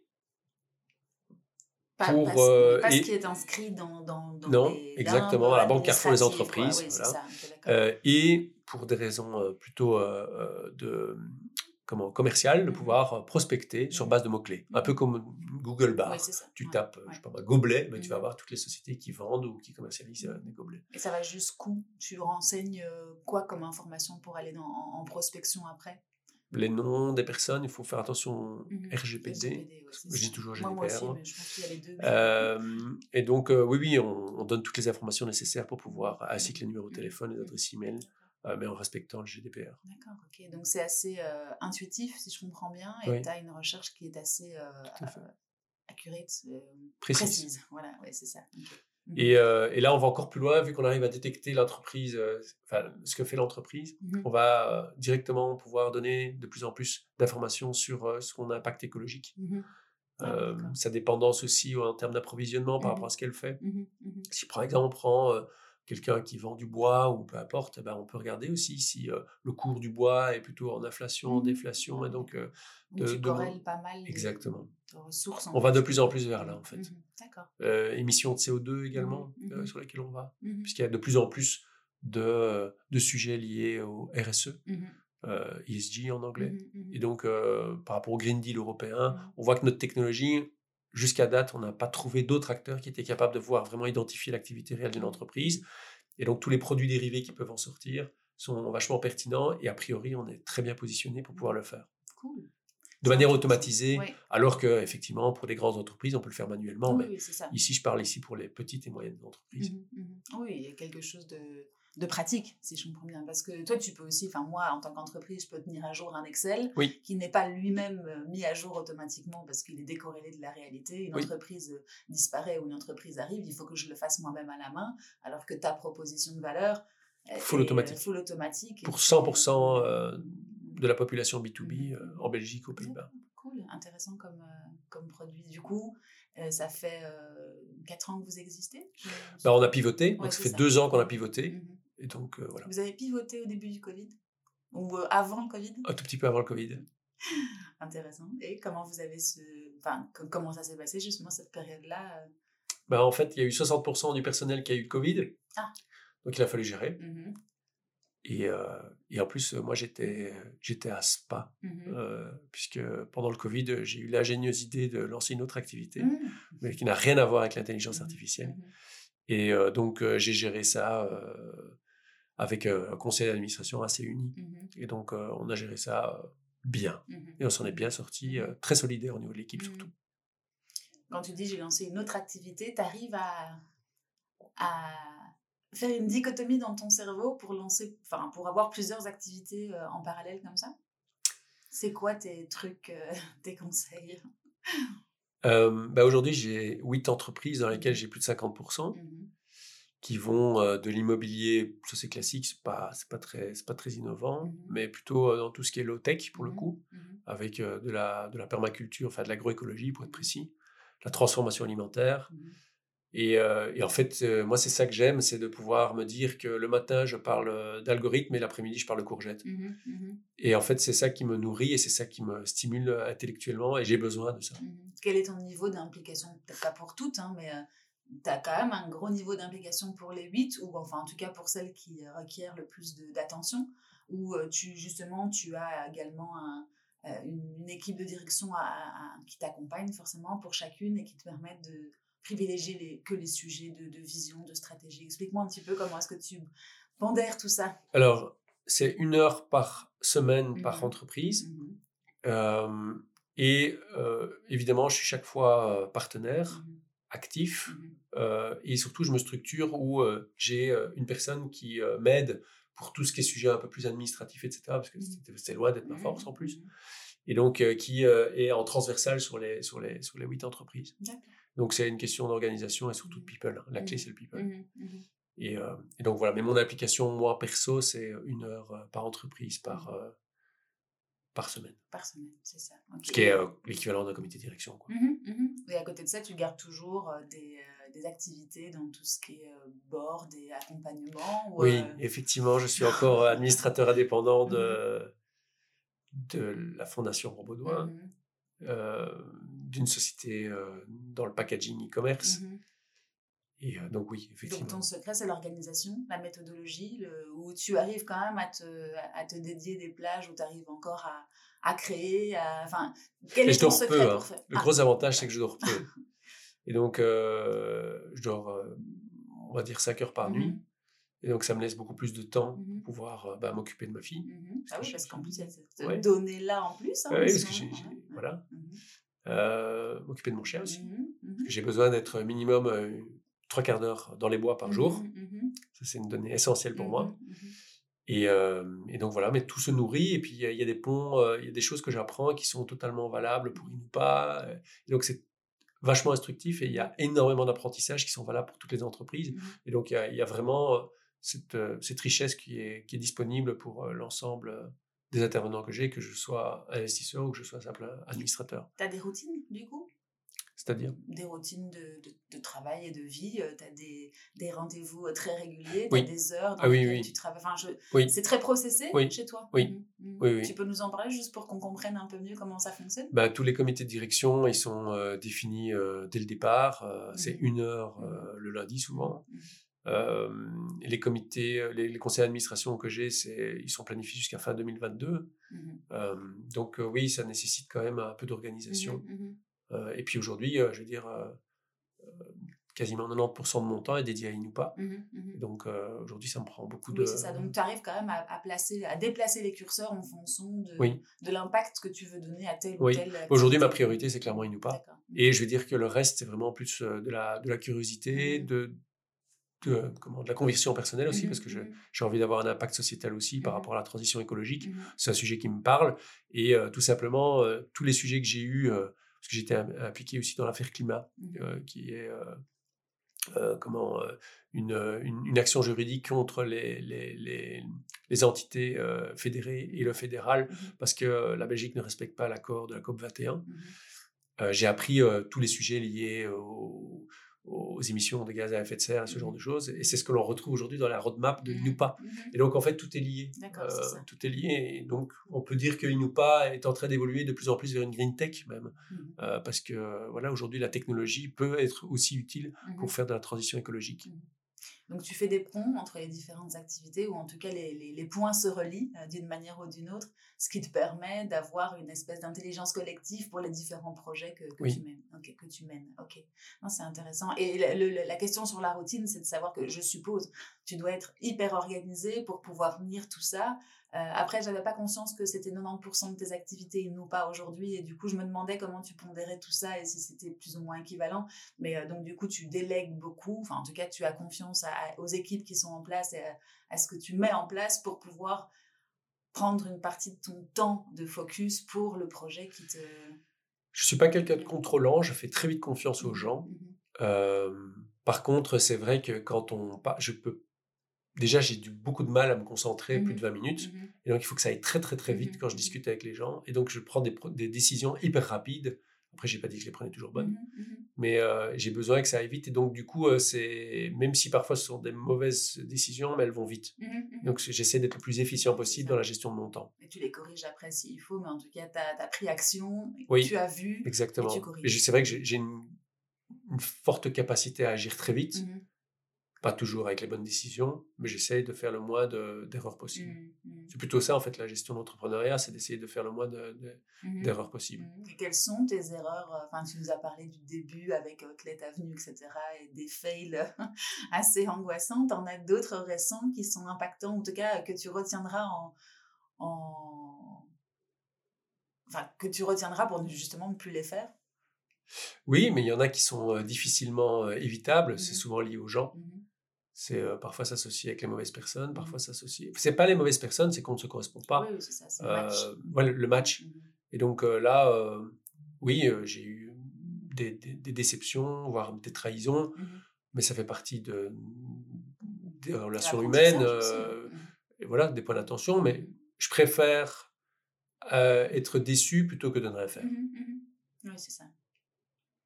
pas, pour, euh, ce qui est inscrit dans, dans, dans non exactement. À la banque Carrefour les entreprises voilà. et pour des raisons plutôt de comment, commercial de mmh pouvoir euh, prospecter sur mmh base de mots-clés. Un peu comme Google Bar. Tu tapes, je sais pas, gobelet, mais tu vas mmh voir toutes les sociétés qui vendent ou qui commercialisent euh, des gobelets. Et ça va jusqu'où? Tu renseignes euh, quoi comme information pour aller dans, en, prospection après? Les noms des personnes, il faut faire attention RGPD. je dis toujours GDPR. Moi, aussi, mais je pense qu'il y a les deux. et donc, oui, oui, on, donne toutes les informations nécessaires pour pouvoir, ainsi que les numéros de téléphone, les adresses e-mail, euh, mais en respectant le GDPR. D'accord, ok. Donc c'est assez euh, intuitif, si je comprends bien, et tu as une recherche qui est assez euh, accurate, précise. Voilà, ouais, c'est ça. Mmh et, et, là, on va encore plus loin, vu qu'on arrive à détecter l'entreprise, enfin, ce que fait l'entreprise, mmh on va directement pouvoir donner de plus en plus d'informations sur son impact écologique. Mmh sa dépendance aussi en termes d'approvisionnement par rapport à ce qu'elle fait. Si par exemple on prend quelqu'un qui vend du bois ou peu importe, ben on peut regarder aussi si le cours du bois est plutôt en inflation, en mmh. déflation, et donc, de, tu corrèles pas mal exactement. ressources. on va de plus en plus vers là en fait. Mmh D'accord. émissions de CO2 également mmh sur lesquelles on va, puisqu'il y a de plus en plus de, de sujets liés au RSE. ESG e en anglais. Et donc, par rapport au Green Deal européen, on voit que notre technologie, jusqu'à date, on n'a pas trouvé d'autres acteurs qui étaient capables de voir vraiment identifier l'activité réelle d'une entreprise. Et donc, tous les produits dérivés qui peuvent en sortir sont vachement pertinents et a priori, on est très bien positionné pour pouvoir le faire. Cool. De manière automatisée, alors que effectivement pour des grandes entreprises, on peut le faire manuellement. mais ici, je parle ici pour les petites et moyennes entreprises. Mmh mmh oui, il y a quelque chose de, de pratique, si je comprends bien. Parce que toi, tu peux aussi, enfin moi, en tant qu'entreprise, je peux tenir à jour un Excel qui n'est pas lui-même euh, mis à jour automatiquement parce qu'il est décorrélé de la réalité. Une entreprise euh, disparaît ou une entreprise arrive, il faut que je le fasse moi-même à la main, alors que ta proposition de valeur full automatique. full automatique. Pour 100% de la population B2B euh, en Belgique, aux Pays-Bas. Cool, intéressant comme, comme produit. Du coup, ça fait 4 ans que vous existez bah, On a pivoté, donc ça fait 2 ans qu'on a pivoté. Mmh et donc, euh, voilà. Vous avez pivoté au début du Covid? Ou euh, avant le Covid? Un tout petit peu avant le Covid. Intéressant. Et comment vous avez ce... Enfin, comment ça s'est passé justement cette période-là bah, En fait, il y a eu 60% du personnel qui a eu le Covid. Ah. Donc, il a fallu gérer. Mmh et, euh, et, en plus, moi, j'étais, j'étais à Spa, mmh puisque pendant le Covid, j'ai eu l'ingénieuse idée de lancer une autre activité, mmh. mais qui n'a rien à voir avec l'intelligence artificielle. Et donc, j'ai géré ça avec un conseil d'administration assez uni. Mmh et donc, on a géré ça bien. Mmh et on s'en est bien sorti, mmh très solidaire au niveau de l'équipe surtout. Quand tu dis j'ai lancé une autre activité, tu arrives à, à faire une dichotomie dans ton cerveau pour lancer, enfin, pour avoir plusieurs activités en parallèle comme ça? C'est quoi tes trucs, tes conseils? Bah Aujourd'hui, j'ai huit entreprises dans lesquelles j'ai plus de 50% qui vont de l'immobilier, ça c'est classique, c'est pas, pas, très, pas très innovant, mmh mais plutôt dans tout ce qui est low-tech pour le mmh coup, mmh avec de, la, de la permaculture, enfin de l'agroécologie pour être précis, la transformation alimentaire. Et, et, en fait, moi c'est ça que j'aime, c'est de pouvoir me dire que le matin je parle d'algorithme et l'après-midi je parle de courgettes. Et en fait, c'est ça qui me nourrit et c'est ça qui me stimule intellectuellement et j'ai besoin de ça. Quel est ton niveau d'implication? Peut-être pas pour toutes, hein, mais tu as quand même un gros niveau d'implication pour les 8, ou enfin en tout cas pour celles qui requièrent le plus d'attention, où tu, justement tu as également une, équipe de direction qui t'accompagne forcément pour chacune et qui te permettent de privilégier les, que les sujets de, vision, de stratégie. Explique-moi un petit peu comment est-ce que tu pondères tout ça. Alors, c'est une heure par semaine par mmh entreprise. Mmh et évidemment, je suis chaque fois partenaire. Mmh actif mmh et surtout je me structure où j'ai une personne qui m'aide pour tout ce qui est sujet un peu plus administratif, etc. Parce que mmh c'est loin d'être ma force en plus. Mmh et donc euh, qui euh, est en transversal sur les, sur les, sur les huit entreprises. Donc c'est une question d'organisation et surtout de people. Hein. La clé, c'est le people. Et, et, donc voilà, mais mon application, moi, perso, c'est une heure par entreprise, par, par semaine. Par semaine, c'est ça. Ce qui est l'équivalent d'un comité de direction. Quoi. Et à côté de ça, tu gardes toujours des des activités dans tout ce qui est euh, board et accompagnement Oui, euh, effectivement, je suis encore euh, administrateur indépendant de, mmh de la Fondation Robaudoin, mmh d'une société dans le packaging e-commerce. Mmh et donc oui, effectivement. Donc ton secret, c'est l'organisation, la méthodologie, où tu arrives quand même à te, à te dédier des plages, où tu arrives encore à, à créer, enfin, quel est ton secret peu, pour hein. faire Le gros ah. avantage, c'est que je dors peu. Et donc, euh, je dors, euh, on va dire, 5 heures par nuit. Mmh Et donc, ça me laisse beaucoup plus de temps mmh pour pouvoir euh, bah, m'occuper de ma fille. Mmh ah oui, parce qu'en plus, il y a cette donnée-là en plus. Hein, oui, parce que j'ai. Voilà. m'occuper de mon chien aussi. Parce que j'ai besoin d'être minimum trois quarts d'heure dans les bois par jour. Ça, c'est une donnée essentielle pour moi. Et, et, donc voilà, mais tout se nourrit. Et puis, il y, a des ponts, il y a des choses que j'apprends qui sont totalement valables pour Inupa. Et donc, c'est vachement instructif et il y a énormément d'apprentissages qui sont valables pour toutes les entreprises. Mmh et donc, il y a, vraiment cette, cette, richesse qui est, qui est disponible pour l'ensemble des intervenants que j'ai, que je sois investisseur ou que je sois simple administrateur. Tu as des routines, du coup? C'est-à-dire? Des routines de, de, travail et de vie. tu as des, des rendez-vous très réguliers, tu as des heures dans ah, lesquelles tu travailles. Enfin, je... C'est très processé chez toi? Oui. Mmh, mmh. oui. Tu peux nous en parler juste pour qu'on comprenne un peu mieux comment ça fonctionne? Bah, Tous les comités de direction, ils sont définis dès le départ. C'est mmh. une heure le lundi souvent. les comités, les, conseils d'administration que j'ai, ils sont planifiés jusqu'à fin 2022. donc oui, ça nécessite quand même un peu d'organisation. Euh, et puis aujourd'hui, euh, je veux dire, euh, quasiment 90% de mon temps est dédié à Inupa. Mmh mmh donc aujourd'hui, ça me prend beaucoup de. C'est ça. Donc tu arrives quand même à, placer, à déplacer les curseurs en fonction de, de l'impact que tu veux donner à tel oui. ou tel. Aujourd'hui, ma priorité, c'est clairement Inupa. Et je veux dire que le reste, c'est vraiment plus de la, de la curiosité, mmh de, de, comment, de la conviction personnelle aussi, parce que j'ai envie d'avoir un impact sociétal aussi par rapport à la transition écologique. C'est un sujet qui me parle. Et tout simplement, tous les sujets que j'ai eus parce que j'étais impliqué aussi dans l'affaire climat, mmh. euh, qui est euh, euh, comment une, une, action juridique contre les, les, les, les entités fédérées et le fédéral, mmh parce que la Belgique ne respecte pas l'accord de la COP 21. Mmh j'ai appris tous les sujets liés au, aux émissions de gaz à effet de serre, ce genre mmh. de choses. Et c'est ce que l'on retrouve aujourd'hui dans la roadmap de l'INUPA. Mmh. Et donc, en fait, tout est lié. Euh, tout est lié. Et donc, on peut dire que l'INUPA est en train d'évoluer de plus en plus vers une green tech même. Euh, parce que, voilà, aujourd'hui, la technologie peut être aussi utile pour faire de la transition écologique. Donc tu fais des ponts entre les différentes activités, ou en tout cas les, les, points se relient euh, d'une manière ou d'une autre, ce qui te permet d'avoir une espèce d'intelligence collective pour les différents projets que, que tu mènes. que tu mènes. Ok, c'est intéressant. Et la question sur la routine, c'est de savoir que je suppose tu dois être hyper organisé pour pouvoir tenir tout ça. Euh, après, j'avais pas conscience que c'était 90% de tes activités et non pas aujourd'hui. Et du coup, je me demandais comment tu pondérais tout ça et si c'était plus ou moins équivalent. Mais euh, donc, du coup, tu délègues beaucoup. Enfin, en tout cas, tu as confiance aux équipes qui sont en place et à, ce que tu mets en place pour pouvoir prendre une partie de ton temps de focus pour le projet qui te... Je suis pas quelqu'un de contrôlant. Je fais très vite confiance aux mmh gens. Mmh euh, par contre, c'est vrai que quand on... Je peux déjà, j'ai beaucoup de mal à me concentrer plus mmh de 20 minutes. Mmh et donc, il faut que ça aille très, très, très vite mmh quand je discute avec les gens. Et donc, je prends des, des décisions hyper rapides. Après, j'ai pas dit que je les prenais toujours bonnes, mais euh, j'ai besoin que ça aille vite. Et donc, du coup, euh, c'est même si parfois ce sont des mauvaises décisions, mais elles vont vite. Donc, j'essaie d'être le plus efficient possible dans la gestion de mon temps. Et tu les corriges après s'il faut, mais en tout cas, tu as, pris action, oui, tu as vu. Exactement. Et c'est vrai que j'ai une, une, forte capacité à agir très vite. Pas toujours avec les bonnes décisions, mais j'essaye de faire le moins d'erreurs possibles. Mmh, mmh. C'est plutôt ça, en fait, la gestion d'entrepreneuriat, c'est d'essayer de faire le moins mmh d'erreurs possibles. Et quelles sont tes erreurs euh, Enfin, tu nous as parlé du début avec Outlet Avenue, etc., et des fails assez angoissants. T'en as d'autres récents qui sont impactants, en tout cas, que tu retiendras en... en... Enfin, que tu retiendras pour justement ne plus les faire? Oui, mais il y en a qui sont euh, difficilement euh, évitables. C'est souvent lié aux gens. C'est euh, parfois s'associer avec les mauvaises personnes, mmh. parfois s'associer. C'est pas les mauvaises personnes, c'est qu'on ne se correspond pas. Oui, c'est ça, c'est le match. le match. Mmh Et donc là, oui, j'ai eu des, déceptions, voire des trahisons, mmh mais ça fait partie de, des relations humaines, mmh et voilà, des points d'attention, mais je préfère être déçu plutôt que de ne rien faire. Oui, c'est ça.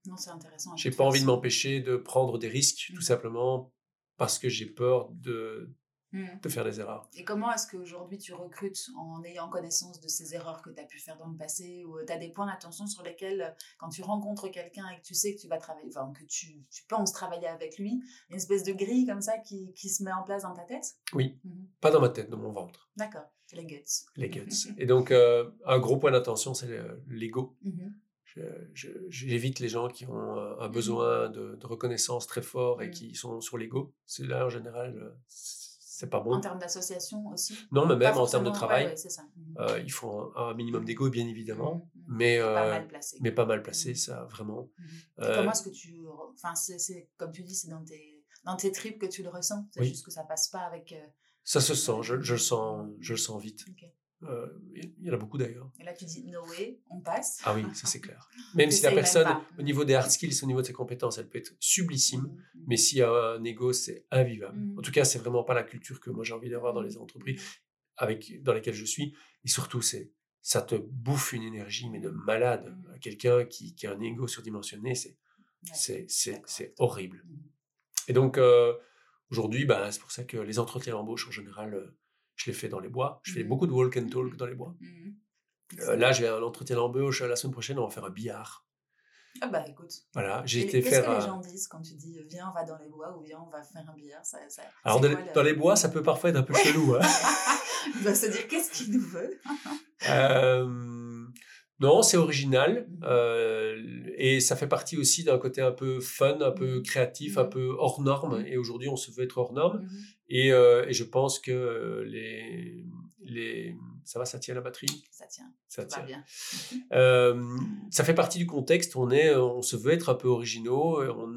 Non, c'est intéressant. J'ai pas envie de m'empêcher de prendre des risques, tout simplement parce que j'ai peur de, Mmh. de faire des erreurs. Et comment est-ce qu'aujourd'hui tu recrutes en ayant connaissance de ces erreurs que tu as pu faire dans le passé ou tu as des points d'attention sur lesquels, euh, quand tu rencontres quelqu'un et que tu sais que tu vas travailler, enfin que tu, tu, penses travailler avec lui, une espèce de grille comme ça qui, qui se met en place dans ta tête? Oui, mmh pas dans ma tête, dans mon ventre. D'accord, les guts. Les guts. et donc, euh, un gros point d'attention, c'est l'ego. Mmh j'évite les gens qui ont un besoin de, de reconnaissance très fort et qui sont sur l'ego. C'est là, en général, euh, c'est pas bon. En termes d'association aussi? Non, mais même en termes de travail. Mmh. Euh, il faut un, minimum d'ego, bien évidemment, mmh, mmh. mais, pas euh, mal placé. mais pas mal placé, ça, vraiment. Euh, comment est-ce que tu. Enfin, c'est comme tu dis, c'est dans tes, dans tes tripes que tu le ressens? C'est juste que ça passe pas avec. ça se sent, je, je, le sens, je le sens vite. Euh, il y en a beaucoup d'ailleurs. Et là, tu dis no way, on passe. Ah oui, ça c'est clair. Même si la personne, au niveau des hard skills, au niveau de ses compétences, elle peut être sublissime, mmh, mmh. mais s'il y a un ego, c'est invivable. Mmh. En tout cas, c'est vraiment pas la culture que moi j'ai envie d'avoir dans les entreprises avec, dans lesquelles je suis. Et surtout, c'est ça te bouffe une énergie, mais de malade. Quelqu'un qui, qui, a un ego surdimensionné, c'est c'est horrible. Et donc, euh, aujourd'hui, bah, c'est pour ça que les entretiens d'embauche, en général, euh, je l'ai fait dans les bois. Je fais mmh. beaucoup de walk and talk dans les bois. Mmh. Euh, là, j'ai un entretien d'embauche la semaine prochaine. On va faire un billard. Ah bah écoute. Voilà, j'ai été faire. Qu'est-ce que les gens disent quand tu dis viens, on va dans les bois ou viens, on va faire un billard? Ça, ça Alors, dans, les bois, ça peut parfois être un peu chelou. Hein. Il va se dire qu'est-ce qu'il nous veut? Euh, Non, c'est original. Euh, et ça fait partie aussi d'un côté un peu fun, un peu créatif, un peu hors norme. Et aujourd'hui, on se veut être hors norme. Et, euh, et, je pense que les, les... Ça va, ça tient la batterie? Ça tient. Ça, tient. bien. euh, ça fait partie du contexte. On, est, on se veut être un peu originaux. On,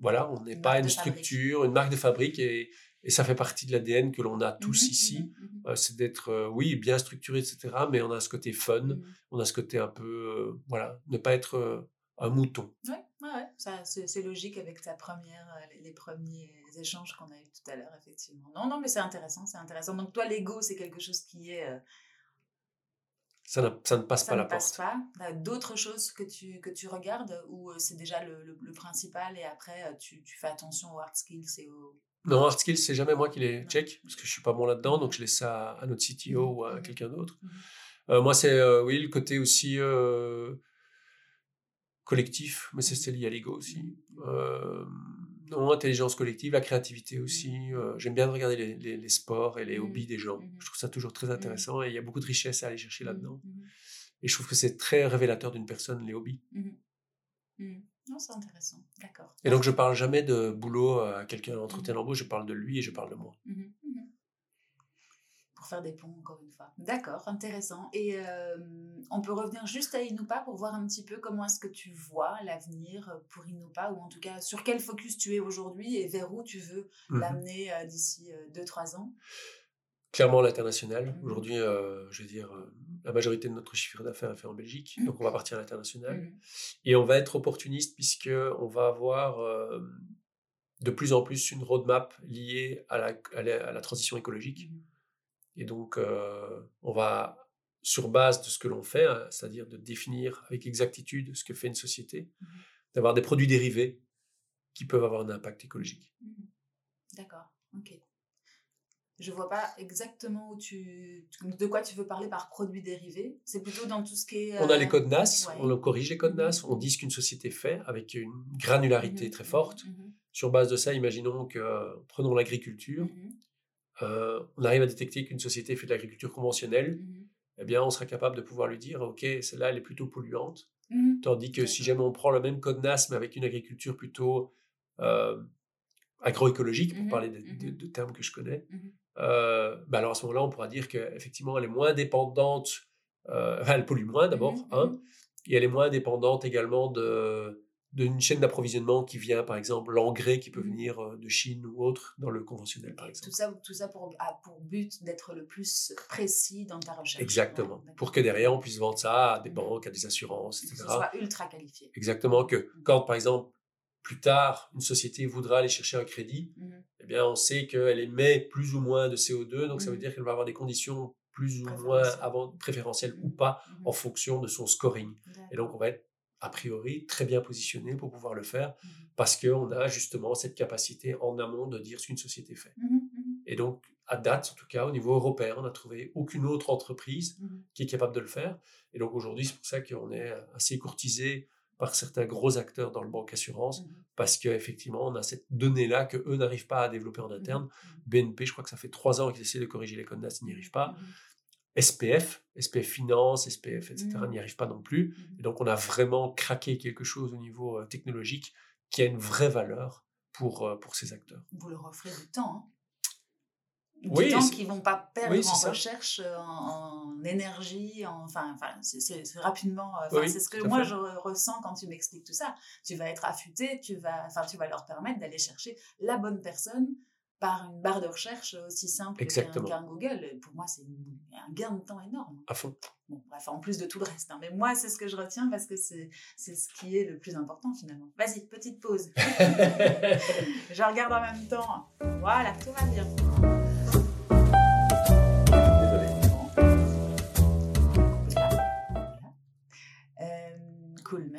voilà, on n'est pas une structure, une marque de fabrique. Et, et ça fait partie de l'ADN que l'on a tous mmh ici. Mmh mmh euh, c'est d'être, euh, oui, bien structuré, etc. Mais on a ce côté fun. On a ce côté un peu, euh, voilà, ne pas être un mouton. Oui, ouais, ça, c'est, logique avec ta première, les premiers échanges qu'on a eu tout à l'heure, effectivement. Non, non, mais c'est intéressant, c'est intéressant. Donc toi, l'ego, c'est quelque chose qui est... Ça, ne, ça, ne, passe ça pas ne la passe pas. D'autres choses que tu, que tu regardes ou c'est déjà le, le, principal et après tu, tu, fais attention aux hard skills et aux... Non, hard skills, c'est jamais moi qui les check parce que je suis pas bon là-dedans, donc je laisse ça à notre CTO mmh, ou à mmh, quelqu'un d'autre. Mmh. moi, c'est oui, le côté aussi collectif, mais c'est lié à l'ego aussi. Euh, non, intelligence collective, la créativité aussi. Mmh. Euh, j'aime bien regarder les, les, sports et les mmh. hobbies des gens. Mmh. Je trouve ça toujours très intéressant et il y a beaucoup de richesse à aller chercher là-dedans. Et je trouve que c'est très révélateur d'une personne, les hobbies. Non, c'est intéressant. D'accord. Et donc, je parle jamais de boulot à quelqu'un à l'entretien d'embauche, je parle de lui et je parle de moi pour faire des ponts, encore une fois. D'accord, intéressant. Et euh, on peut revenir juste à Inupa pour voir un petit peu comment est-ce que tu vois l'avenir pour Inupa, ou en tout cas sur quel focus tu es aujourd'hui et vers où tu veux l'amener euh, d'ici 2-3 euh, ans? Clairement l'international. Mmh aujourd'hui, je veux dire, la majorité de notre chiffre d'affaires est fait en Belgique, mmh. donc on va partir à l'international. Et on va être opportuniste puisque on va avoir de plus en plus une roadmap liée à la, à la transition écologique. Et donc, euh, on va, sur base de ce que l'on fait, hein, c'est-à-dire de définir avec exactitude ce que fait une société, d'avoir des produits dérivés qui peuvent avoir un impact écologique. D'accord, ok. Je vois pas exactement où tu, de quoi tu veux parler par produits dérivés. C'est plutôt dans tout ce qui est. On a les euh, codes NAS, on corrige les codes mmh NAS, on dit ce qu'une société fait avec une granularité très forte. Sur base de ça, imaginons que, prenons l'agriculture, euh, on arrive à détecter qu'une société fait de l'agriculture conventionnelle, eh bien, on sera capable de pouvoir lui dire, OK, celle-là, elle est plutôt polluante. Tandis que si jamais on prend le même code NAS, mais avec une agriculture plutôt euh, agroécologique, pour parler de, termes que je connais, euh, bah alors à ce moment-là, on pourra dire qu'effectivement, elle est moins dépendante, elle pollue moins d'abord, et elle est moins dépendante également d'une chaîne d'approvisionnement qui vient, par exemple, l'engrais qui peut Mhm. venir euh, de Chine ou autre dans le conventionnel, par exemple. Tout ça, tout ça pour, a pour but d'être le plus précis dans ta recherche. Exactement. Ouais. Pour que derrière, on puisse vendre ça à des banques, à des assurances, Que etc. ce soit ultra qualifié. Exactement. Que quand, par exemple, plus tard, une société voudra aller chercher un crédit, Mhm. eh bien, on sait qu'elle émet plus ou moins de CO2, donc ça veut Mhm. dire qu'elle va avoir des conditions plus ou moins Préférentielles. avant, préférentielles ou pas Mhm. en fonction de son scoring. Et donc, on va être a priori très bien positionné pour pouvoir le faire parce qu'on a justement cette capacité en amont de dire ce qu'une société fait. Et donc, à date, en tout cas, au niveau européen, on n'a trouvé aucune autre entreprise qui est capable de le faire. Et donc, aujourd'hui, c'est pour ça qu'on est assez courtisé par certains gros acteurs dans le banque assurance Mhm. parce qu'effectivement, on a cette donnée-là que eux n'arrivent pas à développer en interne. Mhm. BNP, je crois que ça fait trois ans qu'ils essaient de corriger les codes ils n'y arrivent pas. Mhm. SPF, SPF Finance, SPF, etc., Mhm. n'y arrivent pas non plus. Mhm. Et donc, on a vraiment craqué quelque chose au niveau euh, technologique qui a une vraie valeur pour, euh, pour ces acteurs. Vous leur offrez du temps. hein. Du Oui, temps qu'ils vont pas perdre oui, en ça. recherche, euh, en, en énergie, en- enfin, enfin c'est- rapidement. euh, enfin, Oui, c'est ce que moi fait. je re- ressens quand tu m'expliques tout ça. Tu vas être affûté, tu vas, enfin, tu vas leur permettre d'aller chercher la bonne personne par une barre de recherche aussi simple qu'un Google. Et Pour moi, c'est un gain de temps énorme. À fond. Bon, bref, en plus de tout le reste. hein. Mais moi, c'est ce que je retiens parce que c'est c'est ce qui est le plus important finalement. Vas-y, petite pause. je regarde en même temps. Voilà, tout va bien.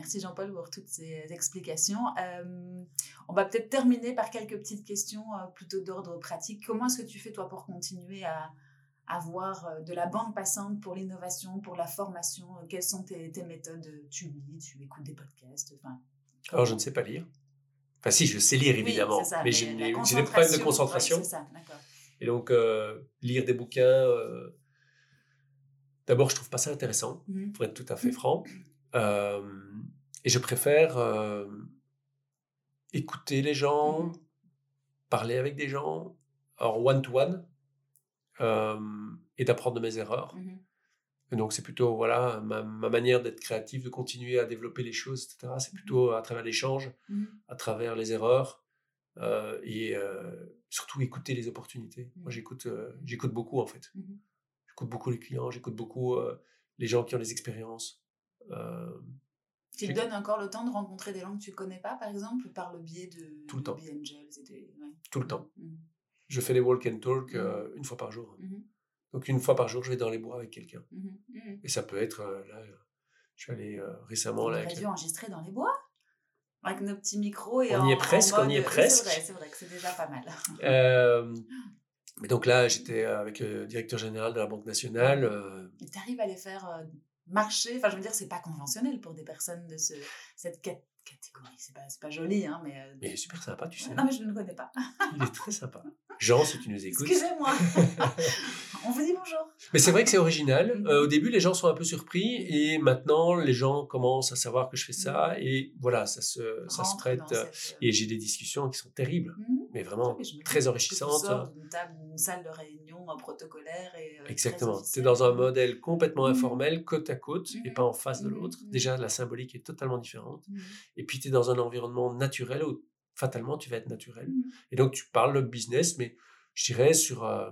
Merci Jean-Paul pour toutes ces explications. Euh, on va peut-être terminer par quelques petites questions euh, plutôt d'ordre pratique. Comment est-ce que tu fais toi pour continuer à avoir euh, de la bande passante pour l'innovation, pour la formation? Euh, Quelles sont tes, tes méthodes? Tu lis, tu écoutes des podcasts enfin, Alors, je ne sais pas lire. Enfin, si, je sais lire Oui, évidemment, c'est ça, mais, j'ai des, j'ai des problèmes de concentration. ça. Et donc, euh, lire des bouquins, euh, d'abord, je trouve pas ça intéressant, Mhm. pour être tout à fait franc. Euh, et je préfère euh, écouter les gens, Mhm. parler avec des gens, en one-to-one, euh, et d'apprendre de mes erreurs. Et donc, c'est plutôt voilà, ma, ma manière d'être créatif, de continuer à développer les choses, etc. C'est plutôt à travers l'échange, à travers les erreurs euh, et surtout écouter les opportunités. Moi, j'écoute, j'écoute beaucoup en fait. J'écoute beaucoup les clients, j'écoute beaucoup les gens qui ont des expériences. Tu te donnes encore le temps de rencontrer des gens que tu connais pas, par exemple, par le biais de, Tout le de temps. B-Angels et des- ouais. tout le temps. Mhm. Je fais des walk and talk euh, une fois par jour. Mhm. Donc, une fois par jour, je vais dans les bois avec quelqu'un. Mhm. Et ça peut être, euh, là, je suis allé euh, récemment On là, avec dû enregistrer dans les bois avec nos petits micros et On y est en presque, on y est oui, presque. C'est vrai, que c'est déjà pas mal. Mais donc là, j'étais avec le directeur général de la Banque nationale. euh, Tu arrives à les faire marcher. Enfin, je veux dire, c'est pas conventionnel pour des personnes de ce, cette cat- catégorie. C'est pas, pas joli, hein, mais. euh, mais il est super sympa, tu sais. Non, mais je ne le connais pas. Il est très sympa. Jean, si tu nous écoutes. Excusez-moi. On vous dit bonjour. Mais c'est vrai que c'est original. Mhm. Euh, au début, les gens sont un peu surpris et maintenant, les gens commencent à savoir que je fais ça et voilà, ça se, ça se prête. euh, cette, et j'ai des discussions qui sont terribles, mhm. mais vraiment très enrichissantes. d'une table, d'une salle de réunion protocolaire et. euh, Exactement. Tu es dans un modèle complètement Mhm. informel, côte à côte, et Mhm. pas en face de Mhm. l'autre. Déjà, la symbolique est totalement différente. Et puis, tu es dans un environnement naturel où, fatalement, tu vas être naturel. Et donc, tu parles de business, mais je dirais sur, euh,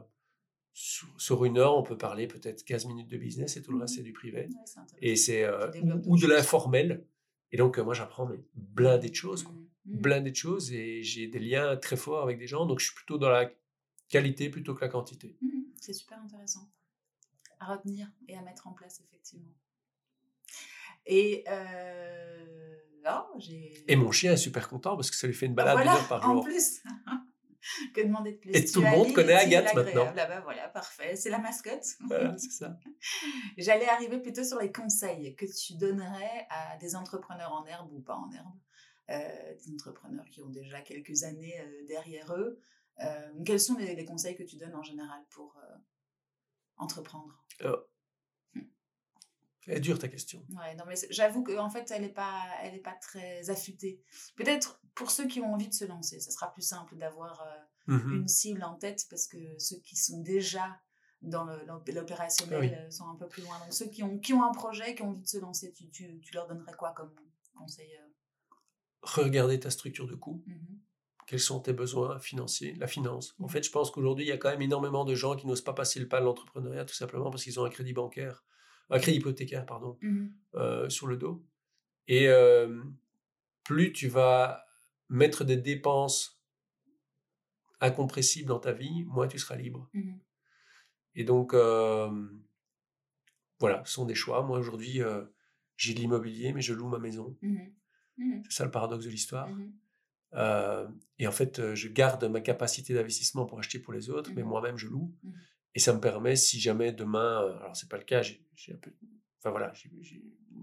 sur, sur une heure, on peut parler peut-être 15 minutes de business et tout le reste, c'est du privé. Ouais. Et c'est euh, ou, de l'informel. Et donc, euh, moi, j'apprends mais blindé de choses, quoi. Mhm. blindé de choses, et j'ai des liens très forts avec des gens. Donc, je suis plutôt dans la qualité plutôt que la quantité. Mhm, C'est super intéressant à retenir et à mettre en place, effectivement. Et euh, là, j'ai. Et mon chien est super content parce que ça lui fait une Bah balade voilà, une heure par en jour. plus. que demander de plus? Et tout le monde connaît Agathe maintenant. Ah bah voilà, parfait. C'est la mascotte. Voilà, c'est ça. J'allais arriver plutôt sur les conseils que tu donnerais à des entrepreneurs en herbe ou pas en herbe, euh, des entrepreneurs qui ont déjà quelques années euh, derrière eux. Euh, quels sont les, les conseils que tu donnes en général pour euh, entreprendre? Elle est dure ta question. Ouais, non, mais j'avoue qu'en fait, elle n'est pas, elle est pas très affûtée. Peut-être pour ceux qui ont envie de se lancer, ça sera plus simple d'avoir euh, Mhm. une cible en tête parce que ceux qui sont déjà dans l'opérationnel Oui. sont un peu plus loin. Donc, ceux qui ont, qui ont un projet, qui ont envie de se lancer, tu, tu, tu leur donnerais quoi comme conseil euh? Regarder ta structure de coût. Mmh Quels sont tes besoins financiers, la finance. En mmh fait, je pense qu'aujourd'hui, il y a quand même énormément de gens qui n'osent pas passer le pas de l'entrepreneuriat tout simplement parce qu'ils ont un crédit bancaire, un crédit hypothécaire, pardon, euh, sur le dos. Et plus tu vas mettre des dépenses incompressibles dans ta vie, moins tu seras libre. Et donc, voilà, ce sont des choix. Moi, aujourd'hui, j'ai de l'immobilier, mais je loue ma maison. C'est ça le paradoxe de l'histoire. Et en fait, je garde ma capacité d'investissement pour acheter pour les autres, mais moi-même, je loue. Et ça me permet, si jamais demain, alors c'est pas le cas, j'ai un peu, enfin voilà, je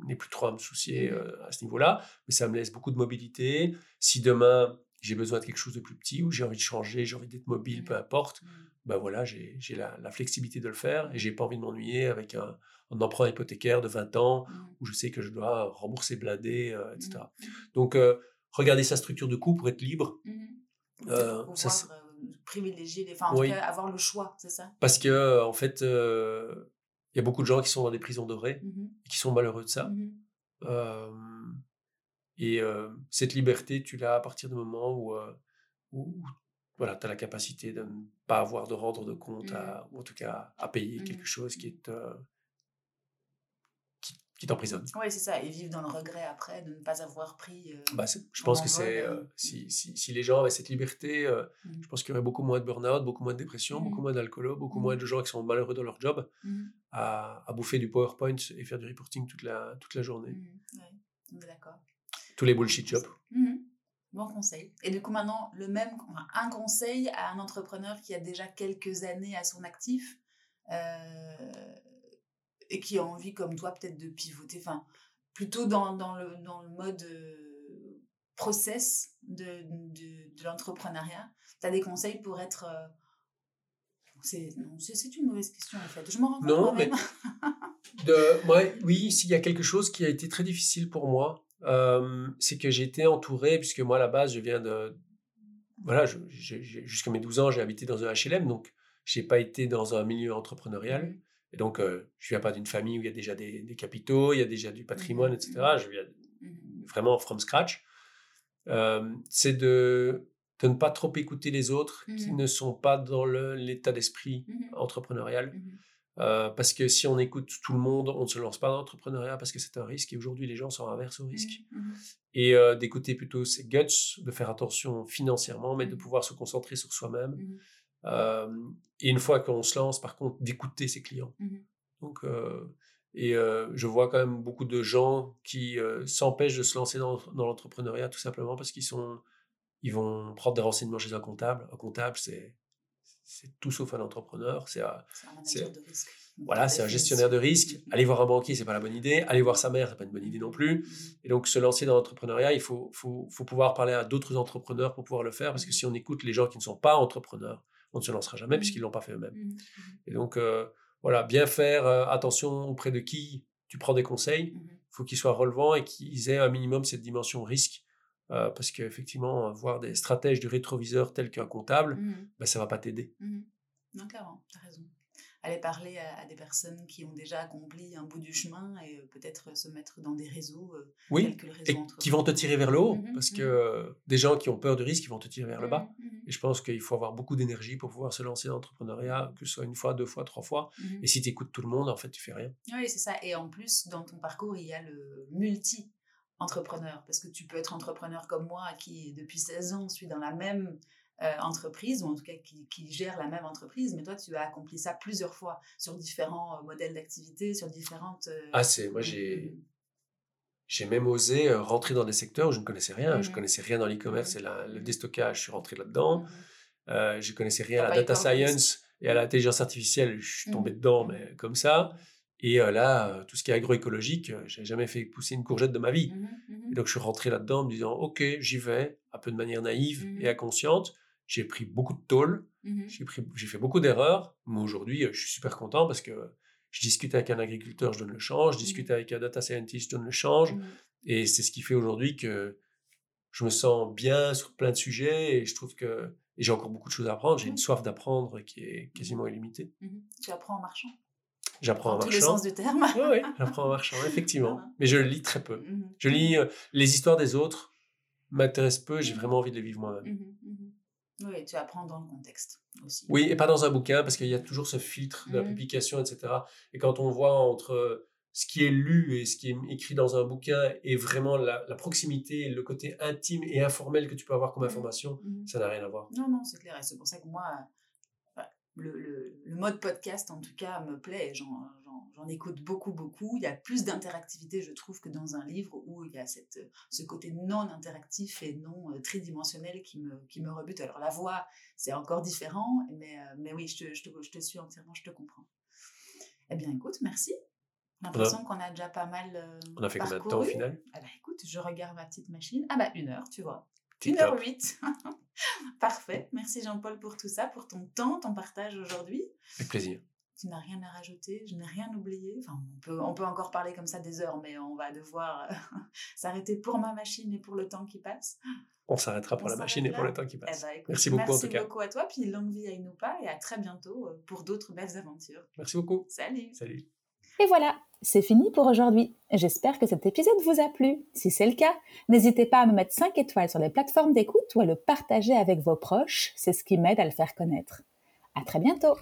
n'ai plus trop à me soucier à ce niveau-là, mais ça me laisse beaucoup de mobilité. Si demain j'ai besoin de quelque chose de plus petit ou j'ai envie de changer, j'ai envie d'être mobile, peu importe, ben voilà, j'ai la, la, flexibilité de le faire et j'ai pas envie de m'ennuyer avec un, un, emprunt hypothécaire de 20 ans où je sais que je dois rembourser blindé, etc. Donc, regarder sa structure de coût pour être libre. Euh, ça, privilégier, enfin, en tout cas, avoir le choix, c'est ça? Parce que, en fait, il y a beaucoup de gens qui sont dans des prisons dorées mmh et qui sont malheureux de ça. Mmh et cette liberté, tu l'as à partir du moment où, où, voilà, tu as la capacité de ne pas avoir de rendre de compte, mmh ou en tout cas à payer quelque chose qui est qui t'emprisonne. Oui, c'est ça. Et vivre dans le regret après de ne pas avoir pris. Euh, bah, je pense que c'est. Euh, mmh. si, si, si, les gens avaient cette liberté, euh, mmh. je pense qu'il y aurait beaucoup moins de burn-out, beaucoup moins de dépression, beaucoup mmh. moins d'alcool, beaucoup moins de gens qui sont malheureux dans leur job à, à, bouffer du PowerPoint et faire du reporting toute la, toute la journée. Oui, d'accord. Tous les bullshit jobs. Bon conseil. Et du coup, maintenant, le même, un conseil à un entrepreneur qui a déjà quelques années à son actif et qui a envie, comme toi, peut-être de pivoter, enfin, plutôt dans, dans, le, dans le mode euh, process de, de, de l'entrepreneuriat. Tu as des conseils pour être. Euh, c'est, c'est une mauvaise question en fait. Je m'en rends compte. Non, mais. de, ouais, oui, s'il y a quelque chose qui a été très difficile pour moi, euh, c'est que j'ai été entouré, puisque moi à la base, je viens de. Voilà, jusqu'à mes 12 ans, j'ai habité dans un HLM, donc j'ai pas été dans un milieu entrepreneurial. Et donc, euh, je viens pas d'une famille où il y a déjà des, capitaux, il y a déjà du patrimoine, mmh. etc. Mmh. Je viens mmh. vraiment from scratch. Euh, c'est de, de, ne pas trop écouter les autres qui ne sont pas dans l'état d'esprit entrepreneurial. Euh, parce que si on écoute tout le monde, on ne se lance pas dans l'entrepreneuriat parce que c'est un risque et aujourd'hui les gens sont inverses au risque. Et d'écouter plutôt ses guts, de faire attention financièrement, mais de pouvoir se concentrer sur soi-même et une fois qu'on se lance, par contre, d'écouter ses clients. Mmh Donc, et je vois quand même beaucoup de gens qui s'empêchent de se lancer dans, dans l'entrepreneuriat tout simplement parce qu'ils sont, ils vont prendre des renseignements chez un comptable. Un comptable, c'est c'est tout sauf un entrepreneur. C'est un, manager de risque. Voilà, c'est un gestionnaire de risque. Mmh Aller voir un banquier, c'est pas la bonne idée. Aller voir sa mère, c'est pas une bonne idée non plus. Mmh et donc, se lancer dans l'entrepreneuriat, il faut, faut, faut pouvoir parler à d'autres entrepreneurs pour pouvoir le faire parce que si on écoute les gens qui ne sont pas entrepreneurs, on ne se lancera jamais mmh. puisqu'ils ne l'ont pas fait eux-mêmes. Mmh, mmh. Et donc, euh, voilà, bien faire euh, attention auprès de qui tu prends des conseils. Il faut qu'ils soient relevants et qu'ils aient un minimum cette dimension risque. Euh, parce qu'effectivement, voir des stratèges de rétroviseur tels qu'un comptable, ben, ça ne va pas t'aider. Non, clairement, tu as raison aller parler à, des personnes qui ont déjà accompli un bout du chemin et euh, peut-être se mettre dans des réseaux euh, oui, que le réseau et qui vont te tirer vers le haut mmh parce mmh que des gens qui ont peur du risque, ils vont te tirer vers le bas. Mmh et je pense qu'il faut avoir beaucoup d'énergie pour pouvoir se lancer dans l'entrepreneuriat, que ce soit une fois, deux fois, trois fois. Et si tu écoutes tout le monde, en fait, tu fais rien. Oui, c'est ça. Et en plus, dans ton parcours, il y a le multi entrepreneur parce que tu peux être entrepreneur comme moi qui depuis 16 ans suis dans la même euh, entreprise, ou en tout cas qui, qui, gère la même entreprise, mais toi, tu as accompli ça plusieurs fois sur différents euh, modèles d'activité, sur différentes... Euh, ah, c'est... Moi, j'ai... J'ai même osé rentrer dans des secteurs où je ne connaissais rien. Je ne mmh connaissais rien dans l'e-commerce et le déstockage. Je suis rentré là-dedans. Je ne connaissais rien à la data science et à l'intelligence artificielle. Je suis tombé dedans, mais comme ça. Et là, tout ce qui est agroécologique, je n'ai jamais fait pousser une courgette de ma vie. Et donc, je suis rentré là-dedans en me disant, OK, j'y vais, un peu de manière naïve et inconsciente. J'ai pris beaucoup de tôle, mmh j'ai fait beaucoup d'erreurs, mais aujourd'hui, je suis super content parce que je discute avec un agriculteur, je donne le change, je mmh discute avec un data scientist, je donne le change. Mmh et c'est ce qui fait aujourd'hui que je me sens bien sur plein de sujets et je trouve que j'ai encore beaucoup de choses à apprendre. J'ai une soif d'apprendre qui est quasiment illimitée. Tu apprends en marchant J'apprends en marchant. Dans le sens du terme. oui, oui j'apprends en marchant, effectivement. Mais je lis très peu. Je lis euh, les histoires des autres m'intéressent peu, j'ai vraiment envie de les vivre moi-même. Oui, tu apprends dans le contexte aussi. Oui, et pas dans un bouquin, parce qu'il y a toujours ce filtre de la Mhm. publication, etc. Et quand on voit entre ce qui est lu et ce qui est écrit dans un bouquin et vraiment la, la proximité, le côté intime et informel que tu peux avoir comme Mhm. information, Mhm. ça n'a rien à voir. Non, non, c'est clair. Et c'est pour ça que moi, euh, ouais, le, le- le mode podcast, en tout cas, me plaît. J'en, écoute beaucoup, beaucoup. Il y a plus d'interactivité, je trouve, que dans un livre où il y a cette, ce côté non interactif et non euh, tridimensionnel qui me, qui me rebute. Alors, la voix, c'est encore différent, mais, euh, mais oui, je te, je, te, je te suis entièrement, je te comprends. Eh bien, écoute, merci. J'ai l'impression qu'on a déjà pas mal. euh, On a fait combien de temps au final? Ah bah écoute, je regarde ma petite machine. Ah bah une heure, tu vois. Tip 1h08. Parfait. Merci Jean-Paul pour tout ça, pour ton temps, ton partage aujourd'hui. Avec plaisir. Tu n'as rien à rajouter, je n'ai rien oublié. Enfin, on peut, on peut encore parler comme ça des heures, mais on va devoir euh, s'arrêter pour ma machine et pour le temps qui passe. On s'arrêtera pour On la machine et pour le temps qui Eh passe. ben, écoute, Merci beaucoup, en merci tout cas. beaucoup à toi, puis longue vie à Inoupa et à très bientôt euh, pour d'autres belles aventures. Merci beaucoup. Salut Salut. Et voilà, c'est fini pour aujourd'hui. J'espère que cet épisode vous a plu. Si c'est le cas, n'hésitez pas à me mettre 5 étoiles sur les plateformes d'écoute ou à le partager avec vos proches, c'est ce qui m'aide à le faire connaître. À très bientôt